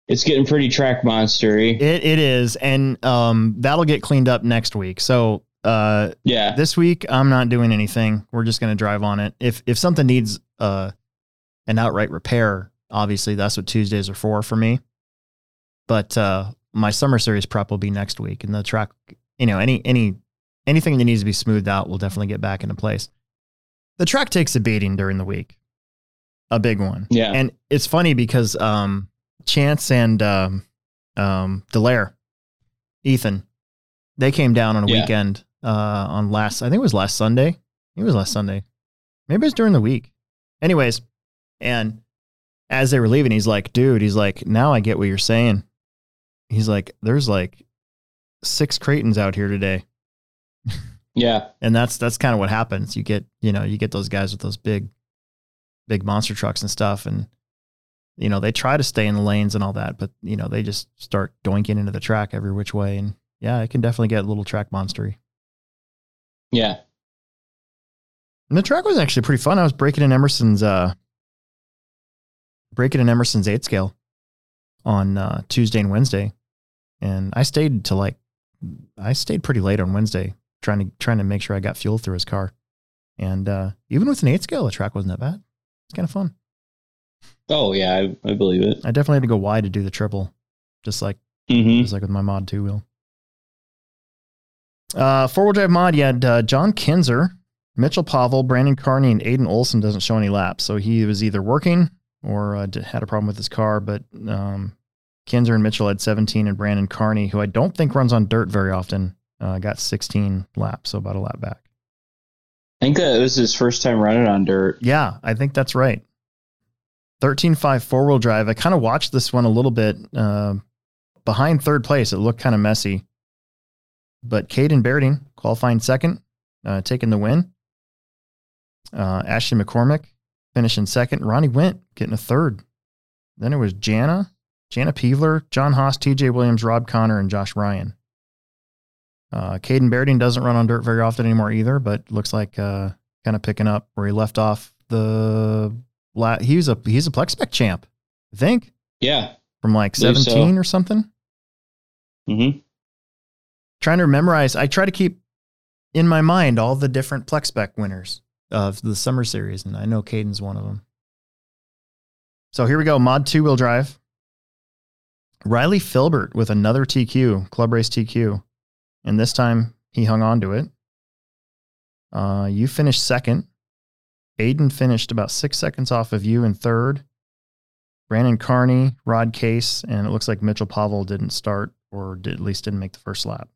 it's getting pretty track monstery. it, it is, and um, that'll get cleaned up next week. So uh, yeah, this week I'm not doing anything. We're just going to drive on it. If if something needs uh an outright repair, obviously that's what Tuesdays are for for me. But uh my summer series prep will be next week and the track, you know, any any anything that needs to be smoothed out will definitely get back into place. The track takes a beating during the week, a big one. Yeah. And it's funny because um, Chance and um, um, Delaire, Ethan, they came down on a Yeah. weekend uh, on last, I think it was last Sunday. It was last Sunday. Maybe it was during the week. Anyways, and as they were leaving, he's like, dude, he's like, now I get what you're saying. He's like, there's like six cretins out here today. Yeah. And that's that's kind of what happens. You get, you know, you get those guys with those big big monster trucks and stuff and you know, they try to stay in the lanes and all that, but you know, they just start doinking into the track every which way and yeah, it can definitely get a little track monstery. Yeah. And the track was actually pretty fun. I was breaking in Emerson's uh breaking in Emerson's eight scale on uh Tuesday and Wednesday. And I stayed till like I stayed pretty late on Wednesday trying to trying to make sure I got fuel through his car. And uh even with an eight scale, the track wasn't that bad. It's kind of fun. Oh yeah, I, I believe it. I definitely had to go wide to do the triple, just like hmm just like with my mod two wheel. Uh, four wheel drive mod, you had uh, John Kinzer, Mitchell Pavel, Brandon Carney, and Aiden Olson doesn't show any laps. So he was either working or uh, had a problem with his car. But um, Kinzer and Mitchell had 17, and Brandon Carney, who I don't think runs on dirt very often, uh, got 16 laps, so about a lap back. I think that was his first time running on dirt. Yeah, I think that's right. 13.5 four wheel drive. I kind of watched this one a little bit uh, behind third place. It looked kind of messy. But Caden Berding qualifying second, uh, taking the win. Uh, Ashley McCormick finishing second. Ronnie Went getting a third. Then it was Jana, Jana Peevler, John Haas, TJ Williams, Rob Connor, and Josh Ryan. Uh, Caden Berding doesn't run on dirt very often anymore either, but looks like uh, kind of picking up where he left off the la- he was a he's a Plex Spec champ, I think, Yeah. from like Believe so. 17 or something. Mm-hmm. Trying to memorize, I try to keep in my mind all the different Plex Spec winners of the summer series, and I know Caden's one of them. So here we go, mod two wheel drive. Riley Filbert with another TQ, Club Race TQ, and this time he hung on to it. Uh, you finished second. Aiden finished about six seconds off of you in third. Brandon Carney, Rod Case, and it looks like Mitchell Pavel didn't start or did, at least didn't make the first lap.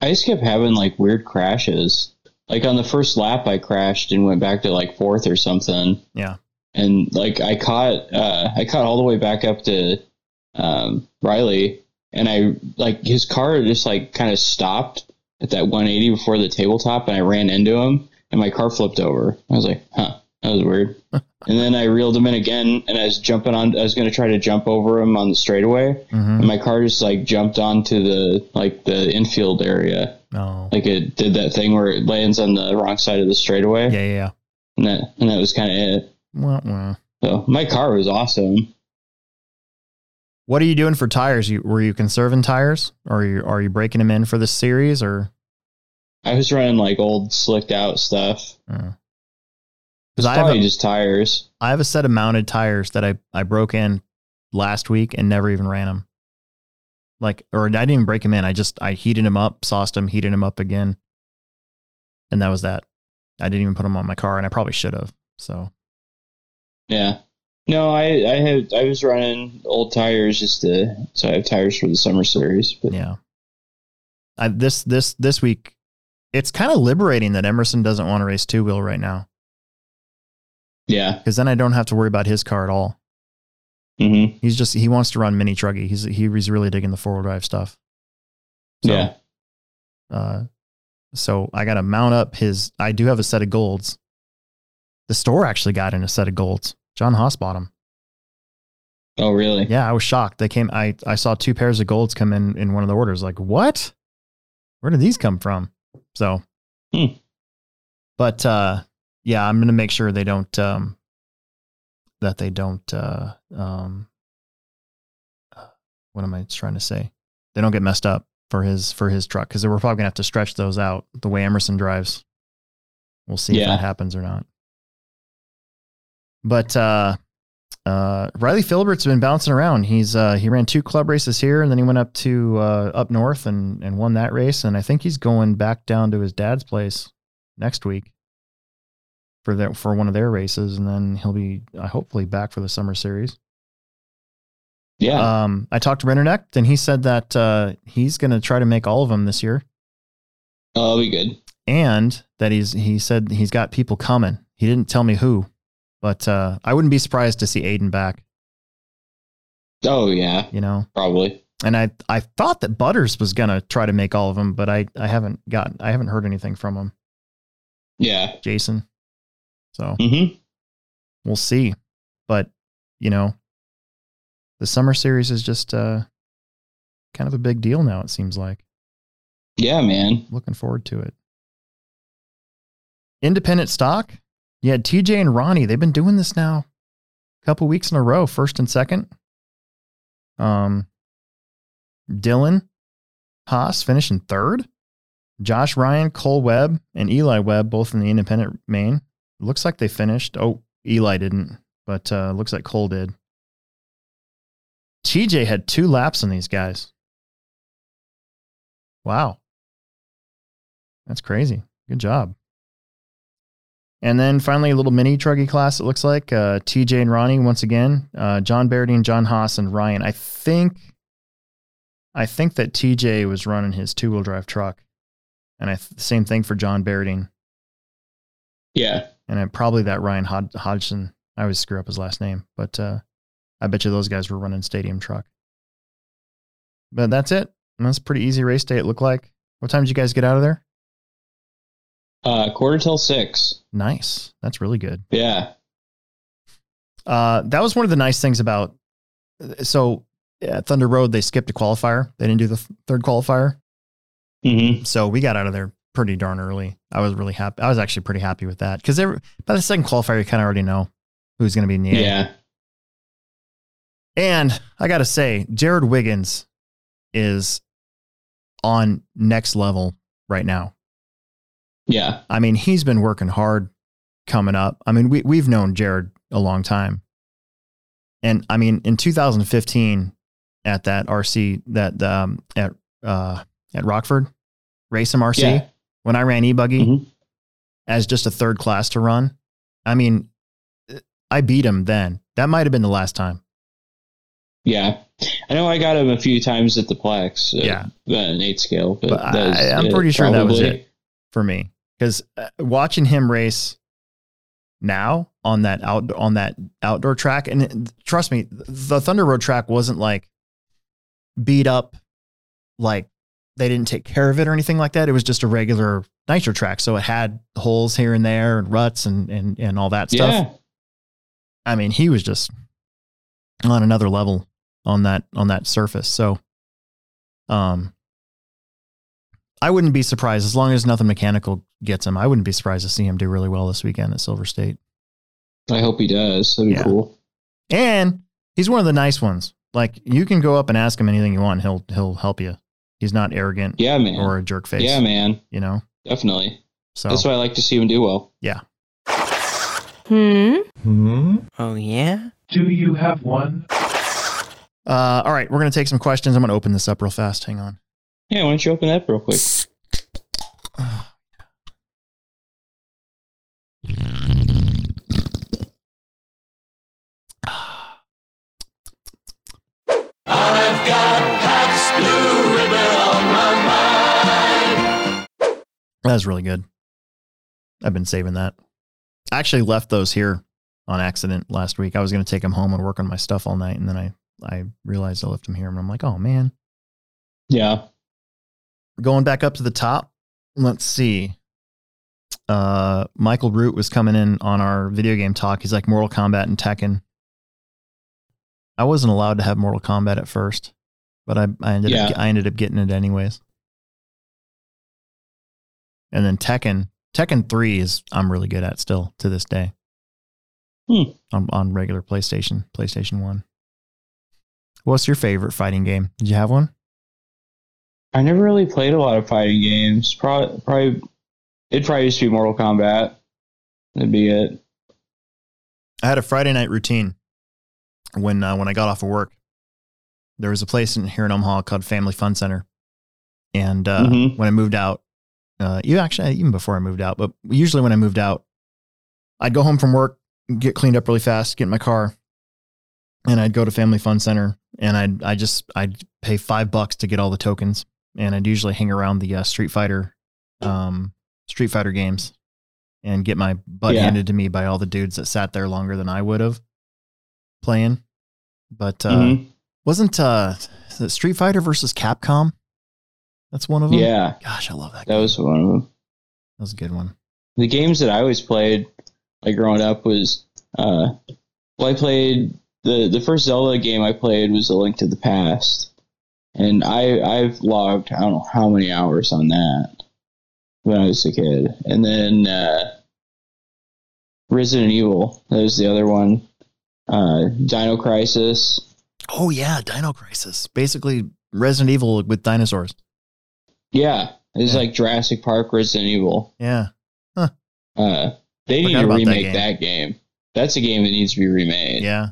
I just kept having like weird crashes. Like on the first lap, I crashed and went back to like fourth or something. Yeah. And like I caught, uh, I caught all the way back up to um, Riley, and I like his car just like kind of stopped at that 180 before the tabletop, and I ran into him, and my car flipped over. I was like, huh, that was weird. and then I reeled him in again, and I was jumping on. I was going to try to jump over him on the straightaway, Mm-hmm. and my car just like jumped onto the like the infield area. Oh. Like it did that thing where it lands on the wrong side of the straightaway, Yeah, yeah, yeah. and that and that was kind of it. Wah, wah. So my car was awesome. What are you doing for tires? You were you conserving tires, or are you are you breaking them in for this series, or? I was running like old slicked out stuff. Because It's I have probably a, just tires. I have a set of mounted tires that I I broke in last week and never even ran them. Like, or I didn't even break them in. I just I heated them up, sauced them, heated them up again, and that was that. I didn't even put them on my car, and I probably should have. So Yeah. No, I I had I was running old tires just to so I have tires for the summer series. But yeah, I, this this this week, it's kind of liberating that Emerson doesn't want to race two wheel right now yeah. because then I don't have to worry about his car at all. hmm He's just he wants to run mini truggy. He's he, he's really digging the four wheel drive stuff. So, yeah. Uh, so I got to mount up his. I do have a set of golds. The store actually got in a set of golds. John Haas bought them. Oh really? Yeah, I was shocked. They came. I I saw two pairs of golds come in in one of the orders. Like what? Where did these come from? So, Hmm. but uh, yeah, I'm gonna make sure they don't um that they don't uh um what am I trying to say? They don't get messed up for his for his truck because we're probably gonna have to stretch those out the way Emerson drives. We'll see if that happens or not. But uh uh, Riley Philbert's been bouncing around. He's uh, he ran two club races here, and then he went up to uh, up north and and won that race. And I think he's going back down to his dad's place next week for that for one of their races, and then he'll be uh, hopefully back for the summer series. Yeah. Um, I talked to Rennerneck, and he said that uh, he's going to try to make all of them this year, oh, that'll be good. and that he's he said he's got people coming. He didn't tell me who, but uh, I wouldn't be surprised to see Aiden back. Oh yeah, You know, probably. and I I thought that Butters was gonna try to make all of them, but I I haven't got I haven't heard anything from him, Yeah. Jason. So Mm-hmm. we'll see, but you know, the summer series is just uh kind of a big deal now. It seems like. Yeah, man. Looking forward to it. Independent stock. Had TJ and Ronnie. They've been doing this now a couple weeks in a row, first and second. Um, Dylan Haas finishing third. Josh Ryan, Cole Webb, and Eli Webb both in the independent main. Looks like they finished. Oh, Eli didn't, but uh, looks like Cole did. TJ had two laps on these guys. Wow. That's crazy. Good job. And then finally, a little mini truggy class, it looks like. Uh, TJ and Ronnie, once again. Uh, John Berdine, John Haas, and Ryan. I think I think that TJ was running his two wheel drive truck. And I th- same thing for John Berdine. Yeah. And I, probably that Ryan Hod- Hodgson. I always screw up his last name, but uh, I bet you those guys were running stadium truck. But that's it. And that's a pretty easy race day, it looked like. What time did you guys get out of there? Uh, quarter till six. Nice. That's really good. Yeah. Uh, that was one of the nice things about. So at Thunder Road, they skipped a qualifier. They didn't do the third qualifier. Mm-hmm. So we got out of there pretty darn early. I was really happy. I was actually pretty happy with that because by the second qualifier, you kind of already know who's going to be in the A. Yeah. And I got to say, Jared Wiggins is on next level right now. Yeah. I mean, he's been working hard coming up. I mean, we we've known Jared a long time. And I mean, in 2015 at that RC that um at uh at Rockford, Race RC, Yeah. when I ran e-buggy Mhm. as just a third class to run. I mean, I beat him then. That might have been the last time. Yeah. I know I got him a few times at the Plex. Uh, Yeah. An eight scale, but, But I, I'm it, pretty sure that was it for me because watching him race now on that out on that outdoor track, and it- trust me, the Thunder Road track wasn't like beat up, like they didn't take care of it or anything like that. It was just a regular nitro track, so it had holes here and there and ruts and and and all that stuff. Yeah. I mean, he was just on another level on that on that surface. So, um, I wouldn't be surprised as long as nothing mechanical gets him. I wouldn't be surprised to see him do really well this weekend at Silver State. I hope he does. That'd be Yeah. cool. And he's one of the nice ones. Like you can go up and ask him anything you want. He'll he'll help you. He's not arrogant Yeah, man. or a jerk face. yeah, man. You know. Definitely. So That's why I like to see him do well. Yeah. Hmm? Hmm? Oh, yeah? Do you have one? uh, all right, we're gonna take some questions. I'm gonna open this up real fast. Hang on. Yeah, why don't you open that real quick? That was really good. I've been saving that. I actually left those here on accident last week. I was going to take them home and work on my stuff all night, and then I I realized I left them here, and I'm like, oh man. Yeah. Going back up to the top. Let's see. Uh, Michael Root was coming in on our video game talk. He's like Mortal Kombat and Tekken. I wasn't allowed to have Mortal Kombat at first, but I I ended up I ended up getting it anyways. And then Tekken, Tekken 3 is I'm really good at still to this day. Hmm. On on regular PlayStation, PlayStation 1. What's your favorite fighting game? Did you have one? I never really played a lot of fighting games. Probably, probably it probably used to be Mortal Kombat. That'd be it. I had a Friday night routine. when uh, when I got off of work. There was a place in here in Omaha called Family Fun Center, and uh, Mhm. when I moved out, uh, you actually even before I moved out, but usually when I moved out, I'd go home from work, get cleaned up really fast, get in my car, and I'd go to Family Fun Center, and I'd I just I'd pay five bucks to get all the tokens, and I'd usually hang around the uh, Street Fighter, um, Street Fighter games, and get my butt Yeah. handed to me by all the dudes that sat there longer than I would have playing. But uh, Mhm. wasn't uh, Street Fighter versus Capcom? That's one of them. Yeah, Gosh, I love that. that game. was one of them. that was a good one. the games that I always played, like growing up, was uh, well, I played the the first Zelda game I played was A Link to the Past, and I I've logged I don't know how many hours on that when I was a kid, and then uh, Resident Evil that was the other one, uh, Dino Crisis. Oh yeah, Dino Crisis. Basically, Resident Evil with dinosaurs. Yeah, it's Yeah. like Jurassic Park, Resident Evil. Yeah. Uh, they need to about that remake game. that game. That's a game that needs to be remade. Yeah.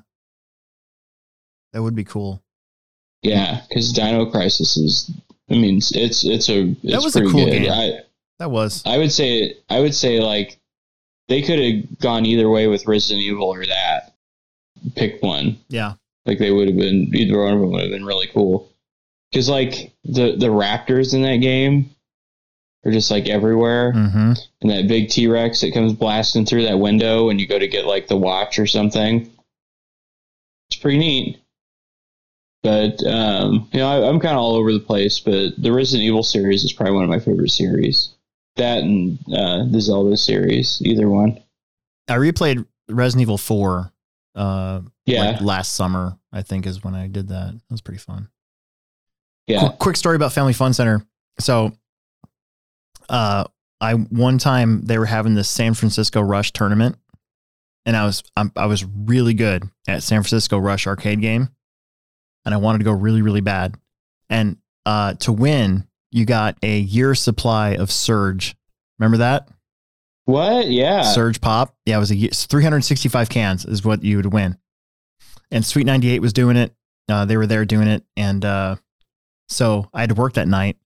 That would be cool. Yeah, because Dino Crisis is. I mean, it's it's, it's a it's was a pretty cool good. game. I That was. I would say I would say like they could have gone either way with Resident Evil or that. Pick one. Yeah. Like they would have been either one of them would have been really cool. Because like the the raptors in that game are just like everywhere, Mm-hmm. and that big T Rex that comes blasting through that window when you go to get like the watch or something. It's pretty neat. But um, you know, I, I'm kind of all over the place. But the Resident Evil series is probably one of my favorite series. That and uh, the Zelda series, either one. I replayed Resident Evil 4 uh, Yeah, like last summer, I think is when I did that. It was pretty fun. yeah. Qu- quick story about Family Fun Center. So, uh, I one time they were having this San Francisco Rush tournament, and I was I'm, I was really good at San Francisco Rush arcade game, and I wanted to go really really bad, and uh, to win you got a year supply of Surge. Remember that What? Yeah. Surge Pop? Yeah, it was a ye- 365 cans is what you would win, and Sweet 98 was doing it. Uh, they were there doing it, and uh, so I had to work that night.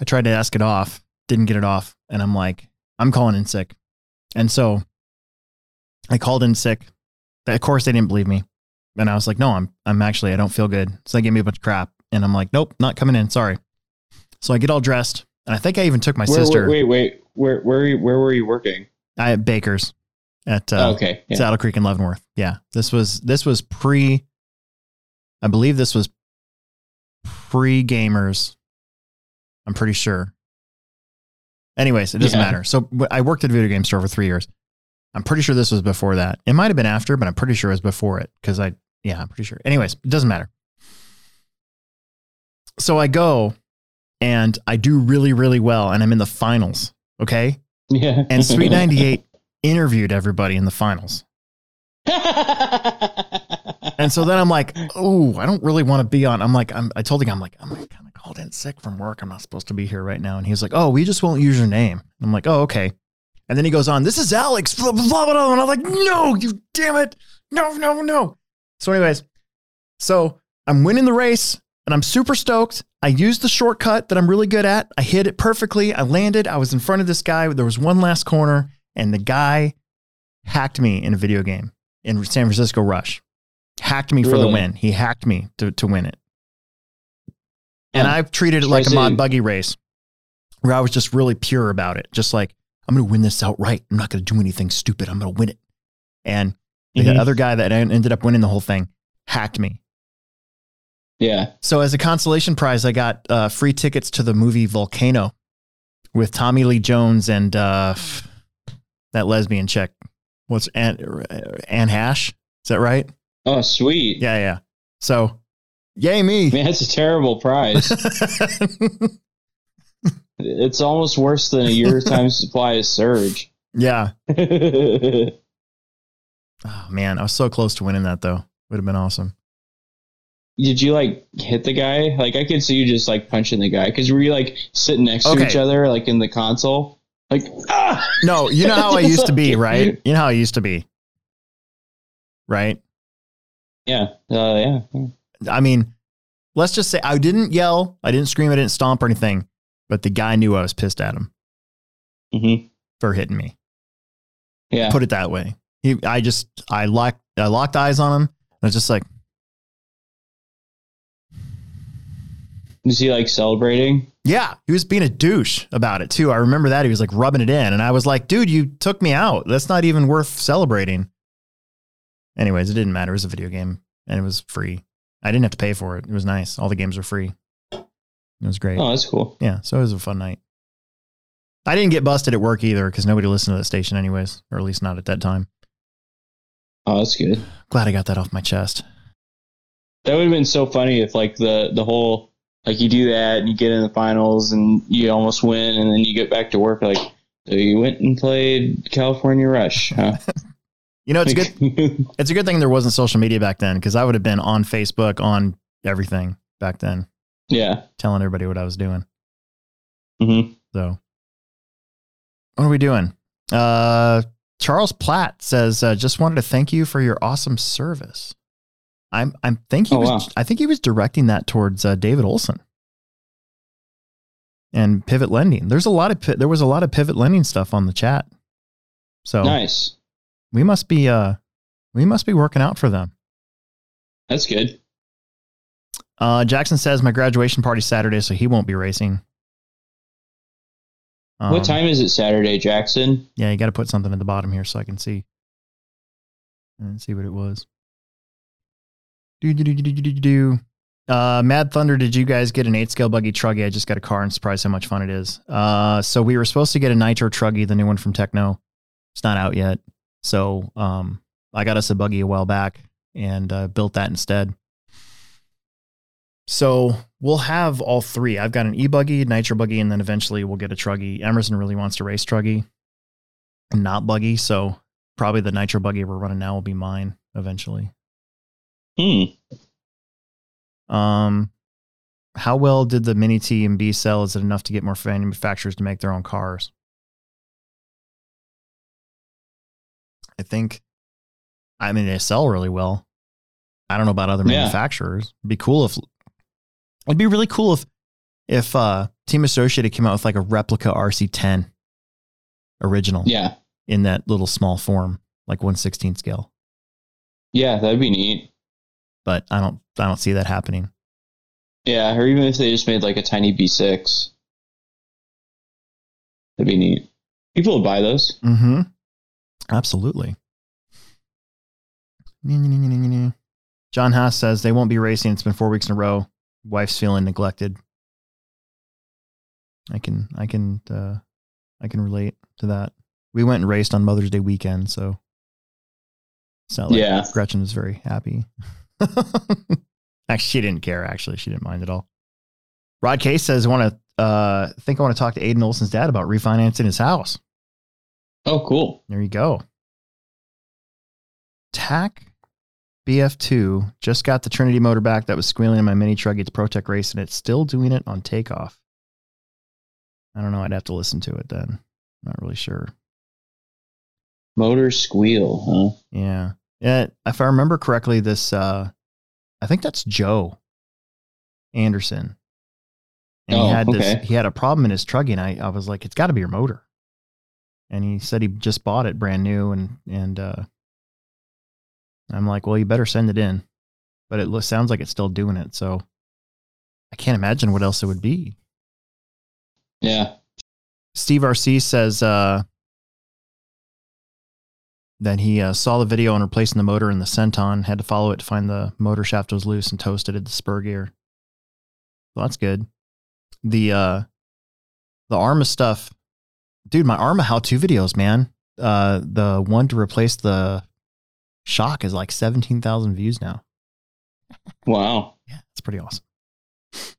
I tried to ask it off, didn't get it off, and I'm like, I'm calling in sick. And so I called in sick. Of course, they didn't believe me, and I was like, No, I'm I'm actually I don't feel good. So they gave me a bunch of crap, and I'm like, Nope, not coming in. Sorry. So I get all dressed, and I think I even took my Where- sister. Wait, wait. Where where where were you working? I at Baker's at uh, okay. Yeah. Saddle Creek and Leavenworth. Yeah, this was this was pre. I believe this was pre gamers. I'm pretty sure. Anyways, it doesn't Yeah. matter. So I worked at a video game store for three years. I'm pretty sure this was before that. It might have been after, but I'm pretty sure it was before it because I, yeah, I'm pretty sure. Anyways, it doesn't matter. So I go and I do really, really well, and I'm in the finals. Okay. Yeah. And Sweet 98 interviewed everybody in the finals. And so then I'm like, oh, I don't really want to be on. I'm like, I'm, I told him, I'm like, I'm kind of called in sick from work. I'm not supposed to be here right now. And he's like, oh, we just won't use your name. I'm like, oh, okay. And then he goes on, this is Alex, blah, blah, blah, blah. And I'm like, no, you damn it. No, no, no. So, anyways, so I'm winning the race and I'm super stoked. I used the shortcut that I'm really good at. I hit it perfectly. I landed. I was in front of this guy. There was one last corner, and the guy hacked me in a video game in San Francisco Rush. Hacked me for the win. He hacked me to, to win it. And. I've treated it like a mod buggy race where I was just really pure about it. Just like, I'm going to win this outright. I'm not going to do anything stupid. I'm going to win it. And the Mhm. other guy that ended up winning the whole thing hacked me. yeah. So as a consolation prize, I got uh, free tickets to the movie Volcano with Tommy Lee Jones and uh, that lesbian chick. What's Anne, Anne Heche? Is that right? Oh, sweet. Yeah, yeah. So, yay me. Man, that's a terrible prize. it's almost worse than a year's time supply of Surge. yeah. Oh man, I was so close to winning that though. Would have been awesome. Did you like hit the guy? Like I could see you just like punching the guy because were you like sitting next to each other like in the console? Like ah! No, you know how I used to be, right? You know how I used to be, right? Yeah. Uh, yeah. I mean, let's just say I didn't yell, I didn't scream, I didn't stomp or anything, but the guy knew I was pissed at him hmm for hitting me. Yeah. Put it that way. He, I just, I locked, I locked eyes on him. I was just like, Was he like celebrating? yeah, he was being a douche about it too. I remember that he was like rubbing it in, and I was like, dude, you took me out. That's not even worth celebrating. Anyways, it didn't matter. It was a video game, and it was free. I didn't have to pay for it. It was nice. All the games were free. It was great. Oh, that's cool. Yeah, so it was a fun night. I didn't get busted at work either because nobody listened to the station anyways, or at least not at that time. Oh, that's good. Glad I got that off my chest. That would have been so funny if like the the whole like you do that and you get in the finals and you almost win and then you get back to work like so you went and played California Rush. Huh? You know, it's good. It's a good thing there wasn't social media back then because I would have been on Facebook on everything back then, yeah. telling everybody what I was doing. Mm-hmm. So, what are we doing? Uh, Charles Platt says, uh, "Just wanted to thank you for your awesome service." I'm I'm think he Oh, was wow. I think he was directing that towards uh, David Olson and Pivot Lending. There's a lot of there was a lot of Pivot Lending stuff on the chat, so Nice. we must be uh we must be working out for them. That's good. Uh, Jackson says my graduation party Saturday, so he won't be racing. Um, what time is it Saturday, Jackson? Yeah, you got to put something at the bottom here so I can see and see what it was. Do do do do do do do. Uh, Mad Thunder, did you guys get an eight scale buggy truggy? I just got a car and surprised how much fun it is. Uh, so we were supposed to get a Nitro truggy, the new one from Tekno. It's not out yet. So um, I got us a buggy a while back and uh, built that instead. So we'll have all three. I've got an e buggy, nitro buggy, and then eventually we'll get a truggy. Emerson really wants to race truggy, not buggy. So probably the nitro buggy we're running now will be mine eventually. Hmm. Um, how well did the Mini T and B sell? Is it enough to get more manufacturers to make their own cars? I think. I mean, they sell really well. I don't know about other manufacturers. It'd be cool if. It'd be really cool if, if uh, Team Associated came out with like a replica RC10 original Yeah. in that little small form, like 116 scale. Yeah, that'd be neat. But I don't. I don't see that happening. Yeah, or even if they just made like a tiny B6. That'd be neat. People would buy those. Mm-hmm. Absolutely. John Haas says they won't be racing. It's been four weeks in a row. Wife's feeling neglected. I can, I can, uh, I can relate to that. We went and raced on Mother's Day weekend, so it's not like Yeah. Gretchen was very happy. actually, she didn't care. Actually, she didn't mind at all. Rod Case says, "I want to uh, think I want to talk to Aiden Olson's dad about refinancing his house." Oh, cool. There you go. TAC BF2 just got the Trinity motor back that was squealing in my mini truck. It's ProTech race and it's still doing it on takeoff. I don't know. I'd have to listen to it then. Not really sure. Motor squeal, huh? Yeah. Yeah. If I remember correctly, this, uh, I think that's Joe Anderson. And he Oh, had this, he had a problem in his truggy and I, I was like, it's got to be your motor. And he said he just bought it brand new and, and, uh, I'm like, well, you better send it in. But it sounds like it's still doing it. So I can't imagine what else it would be. Yeah. Steve RC says uh, that he uh, saw the video on replacing the motor in the Senton, had to follow it to find the motor shaft was loose and toasted at the spur gear. Well, that's good. The uh, the Arrma stuff, dude. My Arrma how-to videos, man. Uh, the one to replace the shock is like seventeen thousand views now. Wow. Yeah, it's pretty awesome.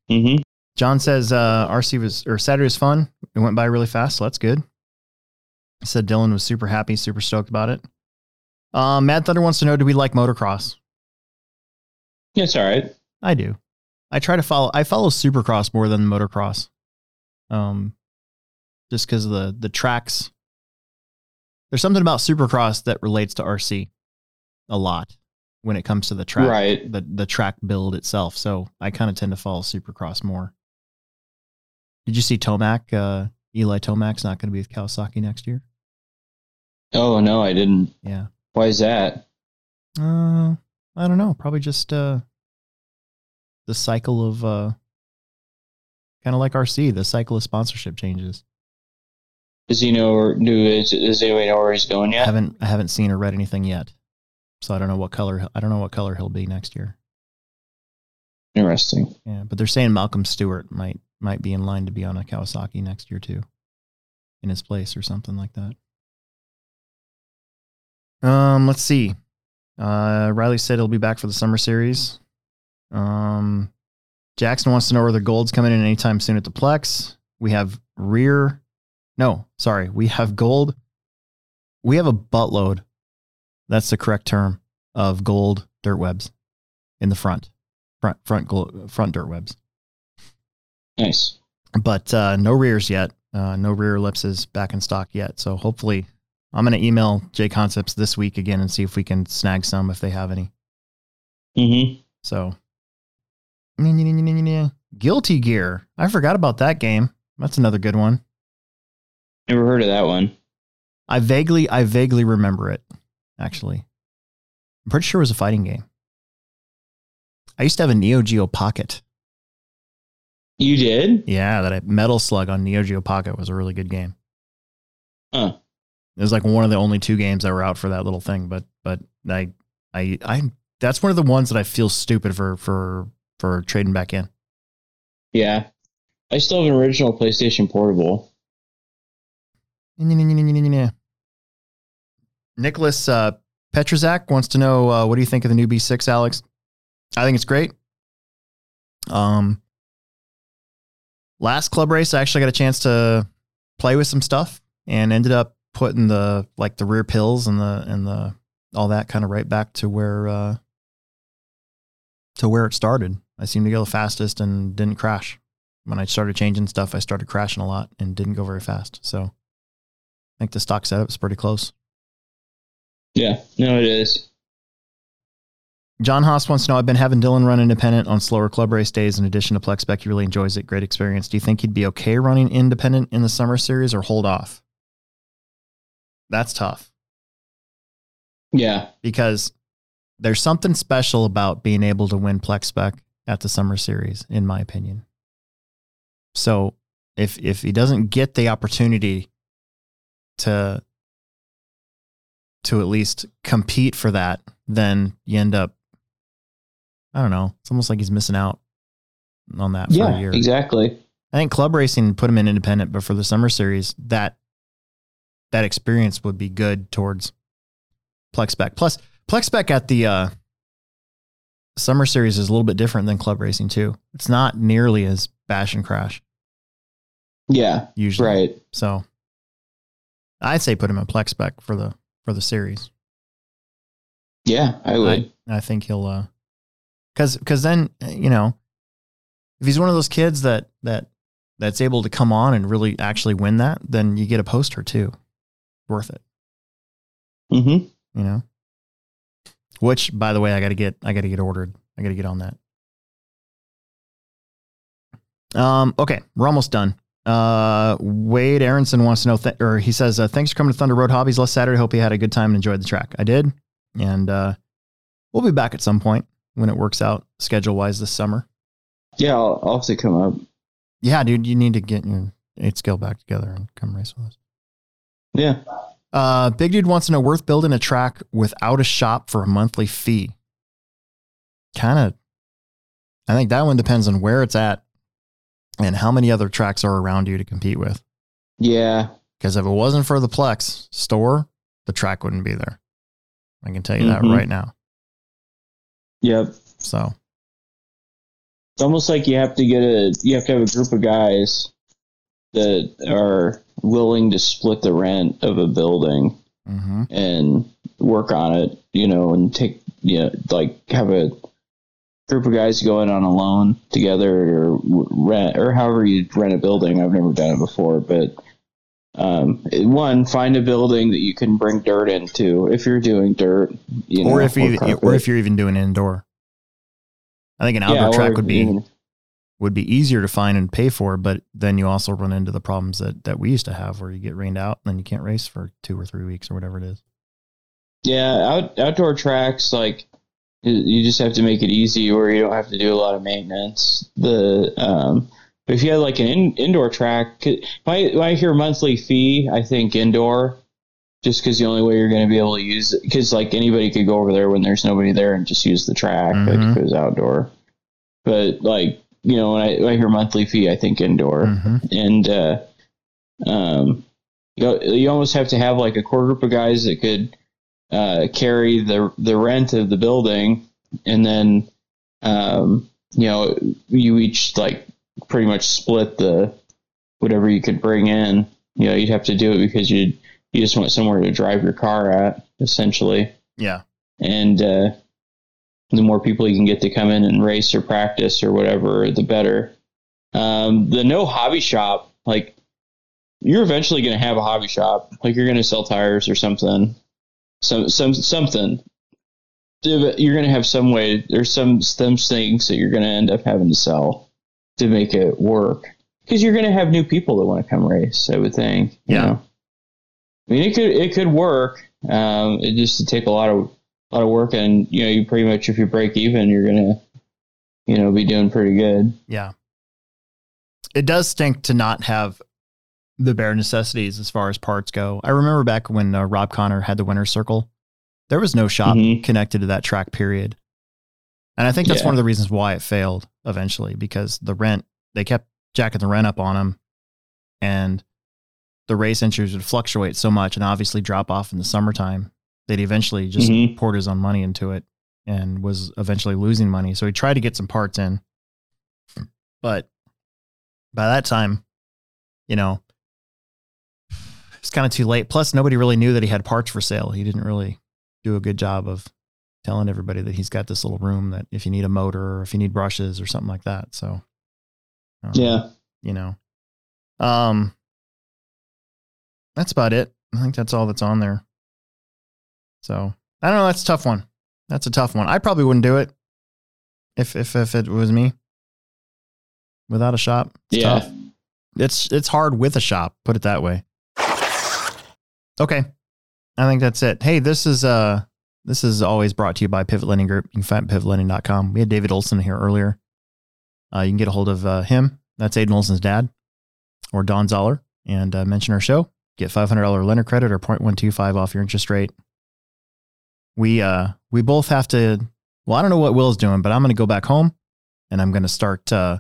Mm-hmm. John says uh, RC was or Saturday was fun. It went by really fast, so that's good. He said Dylan was super happy, super stoked about it. Um, Mad Thunder wants to know: Do we like motocross? Yeah, it's all right. I do. I try to follow. I follow Supercross more than motocross. Um, just because of the the tracks. There's something about Supercross that relates to RC a lot. when it comes to the track, Right. the the track build itself. So I kind of tend to follow Supercross more. Did you see Tomac? Uh, Eli Tomac's not going to be with Kawasaki next year. Oh no, I didn't. Yeah. Why is that? Uh, I don't know. Probably just uh, the cycle of uh, kind of like RC, the cycle of sponsorship changes. Does he know or do is, does anybody know where he's going I yet? haven't I haven't seen or read anything yet, so I don't know what color I don't know what color he'll be next year. Interesting. Yeah, but they're saying Malcolm Stewart might might be in line to be on a Kawasaki next year too, in his place or something like that. Um, let's see. Uh, Riley said he'll be back for the summer series. Um, Jackson wants to know whether gold's coming in anytime soon at the Plex. We have rear, no, sorry, we have gold. We have a buttload. That's the correct term of gold dirt webs in the front, front, front, gold, front dirt webs Nice. but uh, no rears yet. Uh, no rear ellipses back in stock yet. So hopefully, I'm going to email JConcepts this week again and see if we can snag some if they have any. Mm-hmm. So, Guilty Gear. I forgot about that game. That's another good one. Never heard of that one. I vaguely, I vaguely remember it. Actually, I'm pretty sure it was a fighting game. I used to have a Neo Geo Pocket. You did? Yeah, that I, Metal Slug on Neo Geo Pocket was a really good game. Huh. It was like one of the only two games that were out for that little thing, but but I I I that's one of the ones that I feel stupid for for for trading back in. Yeah. I still have an original PlayStation Portable. Nicholas uh, Petrazak wants to know uh, what do you think of the new B6, Alex? I think it's great. Um, last club race, I actually got a chance to play with some stuff and ended up putting the like the rear pills and the and the all that kind of right back to where uh, to where it started. I seemed to go the fastest and didn't crash. When I started changing stuff, I started crashing a lot and didn't go very fast. So I think the stock setup is pretty close. Yeah. No, it is. John Haas wants to know I've been having Dylan run independent on slower club race days in addition to Plex. He really enjoys it. Great experience. Do you think he'd be okay running independent in the summer series or hold off? That's tough Yeah. because there's something special about being able to win Plex Spec at the summer series, in my opinion. So if if he doesn't get the opportunity to to at least compete for that, then you end up I don't know. It's almost like he's missing out on that for a Yeah, year. exactly. I think club racing put him in independent, but for the summer series, that that experience would be good towards Plex Spec. Plus, Plex Spec at the uh, summer series is a little bit different than club racing too. It's not nearly as bash and crash Yeah. usually. Right. So, I'd say put him in Plex Spec for the for the series. Yeah, I would. I, I think he'll uh cuz cuz then you know if he's one of those kids that that that's able to come on and really actually win that, then you get a poster too. Worth it, mm-hmm. you know. Which by the way, I got to get I got to get ordered. I got to get on that. Um okay, we're almost done. Uh Wade Aronson wants to know th- or he says uh, thanks for coming to Thunder Road Hobbies last Saturday. Hope you had a good time and enjoyed the track. I did. And uh we'll be back at some point when it works out schedule wise this summer. Yeah, I'll, I'll have to come up. Yeah, dude, you need to get your eight scale back together and come race with us. Yeah. Uh, Big Dude wants to know worth building a track without a shop for a monthly fee. Kind of, I think that one depends on where it's at and how many other tracks are around you to compete with. Yeah. Because if it wasn't for the Plex store, the track wouldn't be there. I can tell you that Mhm. right now. Yep. So, It's almost like you have to get a you have to have a group of guys that are willing to split the rent of a building mhm. and work on it, you know, and take you know, like have a group of guys go in on a loan together or rent or however you rent a building. I've never done it before, but um, one find a building that you can bring dirt into if you're doing dirt, you know, or if you carpet. or if you're even doing indoor. I think an outdoor Yeah, track or would be even- would be easier to find and pay for, but then you also run into the problems that that we used to have where you get rained out and then you can't race for two or three weeks or whatever it is. Yeah, out, outdoor tracks like you- just have to make it easy where you don't have to do a lot of maintenance. The um, but if you had like an in, indoor track, when I, hear monthly fee, I think indoor, just because the only way you're going to be able to use it, because like anybody could go over there when there's nobody there and just use the track, like Mhm. if it was outdoor. But like you know, when I, when I hear monthly fee, I think indoor Mhm. and uh, um, you, you almost have to have like a core group of guys that could uh, carry the the rent of the building, and then um, you know you each like pretty much split the whatever you could bring in. You know, you'd have to do it because you you just want somewhere to drive your car at, essentially Yeah. and uh, the more people you can get to come in and race or practice or whatever, the better. Um, the no hobby shop, like you're eventually going to have a hobby shop, like you're going to sell tires or something, some some something. You're going to have some way. There's some some things that you're going to end up having to sell to make it work because you're going to have new people that want to come race. I would think. you Yeah. know. I mean, it could it could work. Um, it just to take a lot of a lot of work, and you know, you pretty much if you break even, you're gonna, you know, be doing pretty good. Yeah. It does stink to not have the bare necessities as far as parts go. I remember back when uh, Rob Connor had the winter circle, there was no shop Mhm. connected to that track period. And I think that's Yeah. one of the reasons why it failed eventually because the rent, they kept jacking the rent up on them and the race entries would fluctuate so much and obviously drop off in the summertime that he eventually just Mhm. poured his own money into it and was eventually losing money. So he tried to get some parts in. But by that time, you know, it's kind of too late. Plus, nobody really knew that he had parts for sale. He didn't really do a good job of telling everybody that he's got this little room that if you need a motor or if you need brushes or something like that. So, um, Yeah, you know, um, that's about it. I think that's all that's on there. So I don't know. That's a tough one. That's a tough one. I probably wouldn't do it if if if it was me without a shop. It's yeah. tough. It's it's hard with a shop. Put it that way. Okay, I think that's it. Hey, this is uh this is always brought to you by Pivot Lending Group. You can find pivotlending.com. We had David Olson here earlier. Uh, you can get a hold of uh, him. That's Aiden Olson's dad, or Don Zoller, and uh, mention our show. Get five hundred dollar lender credit or 0.125 off your interest rate. We uh we both have to. Well, I don't know what Will's doing, but I'm going to go back home, and I'm going to start uh,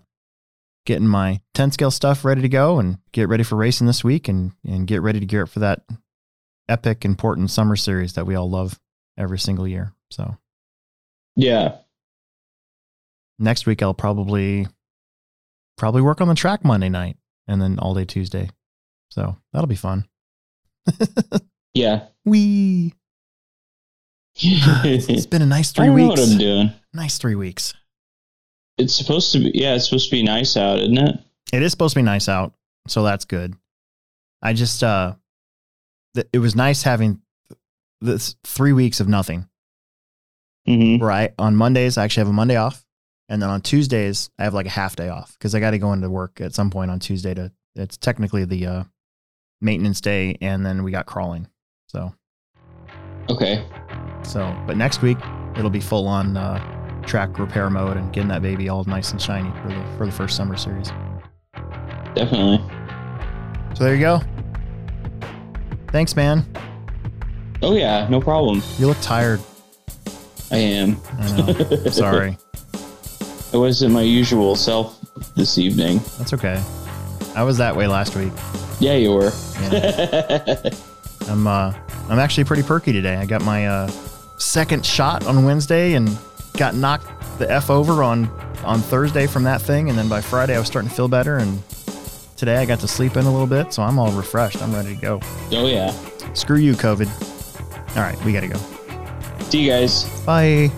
getting my 10 scale stuff ready to go and get ready for racing this week and and get ready to gear up for that epic important summer series that we all love every single year. So Yeah. next week I'll probably probably work on the track Monday night and then all day Tuesday. So that'll be fun. Yeah. We. it's been a nice three know weeks. what I'm doing. Nice three weeks. It's supposed to be. Yeah, it's supposed to be nice out, isn't it? It is supposed to be nice out, so that's good. I just uh it was nice having this three weeks of nothing. Mm-hmm. I on Mondays I actually have a Monday off, and then on Tuesdays I have like a half day off because I got to go into work at some point on Tuesday to. It's technically the uh, maintenance day, and then we got crawling. So Okay. so, but next week it'll be full on uh, track repair mode and getting that baby all nice and shiny for the for the first summer series. Definitely. So there you go. Thanks, man. Oh yeah, no problem. You look tired. I am. I. Sorry. I wasn't my usual self this evening. That's okay. I was that way last week. Yeah, you were. Yeah. I'm uh I'm actually pretty perky today. I got my uh second shot on Wednesday and got knocked the F over on on Thursday from that thing and then by Friday I was starting to feel better and today I got to sleep in a little bit, so I'm all refreshed. I'm ready to go. oh yeah. Screw you, COVID. All right, we gotta go. See you guys. Bye.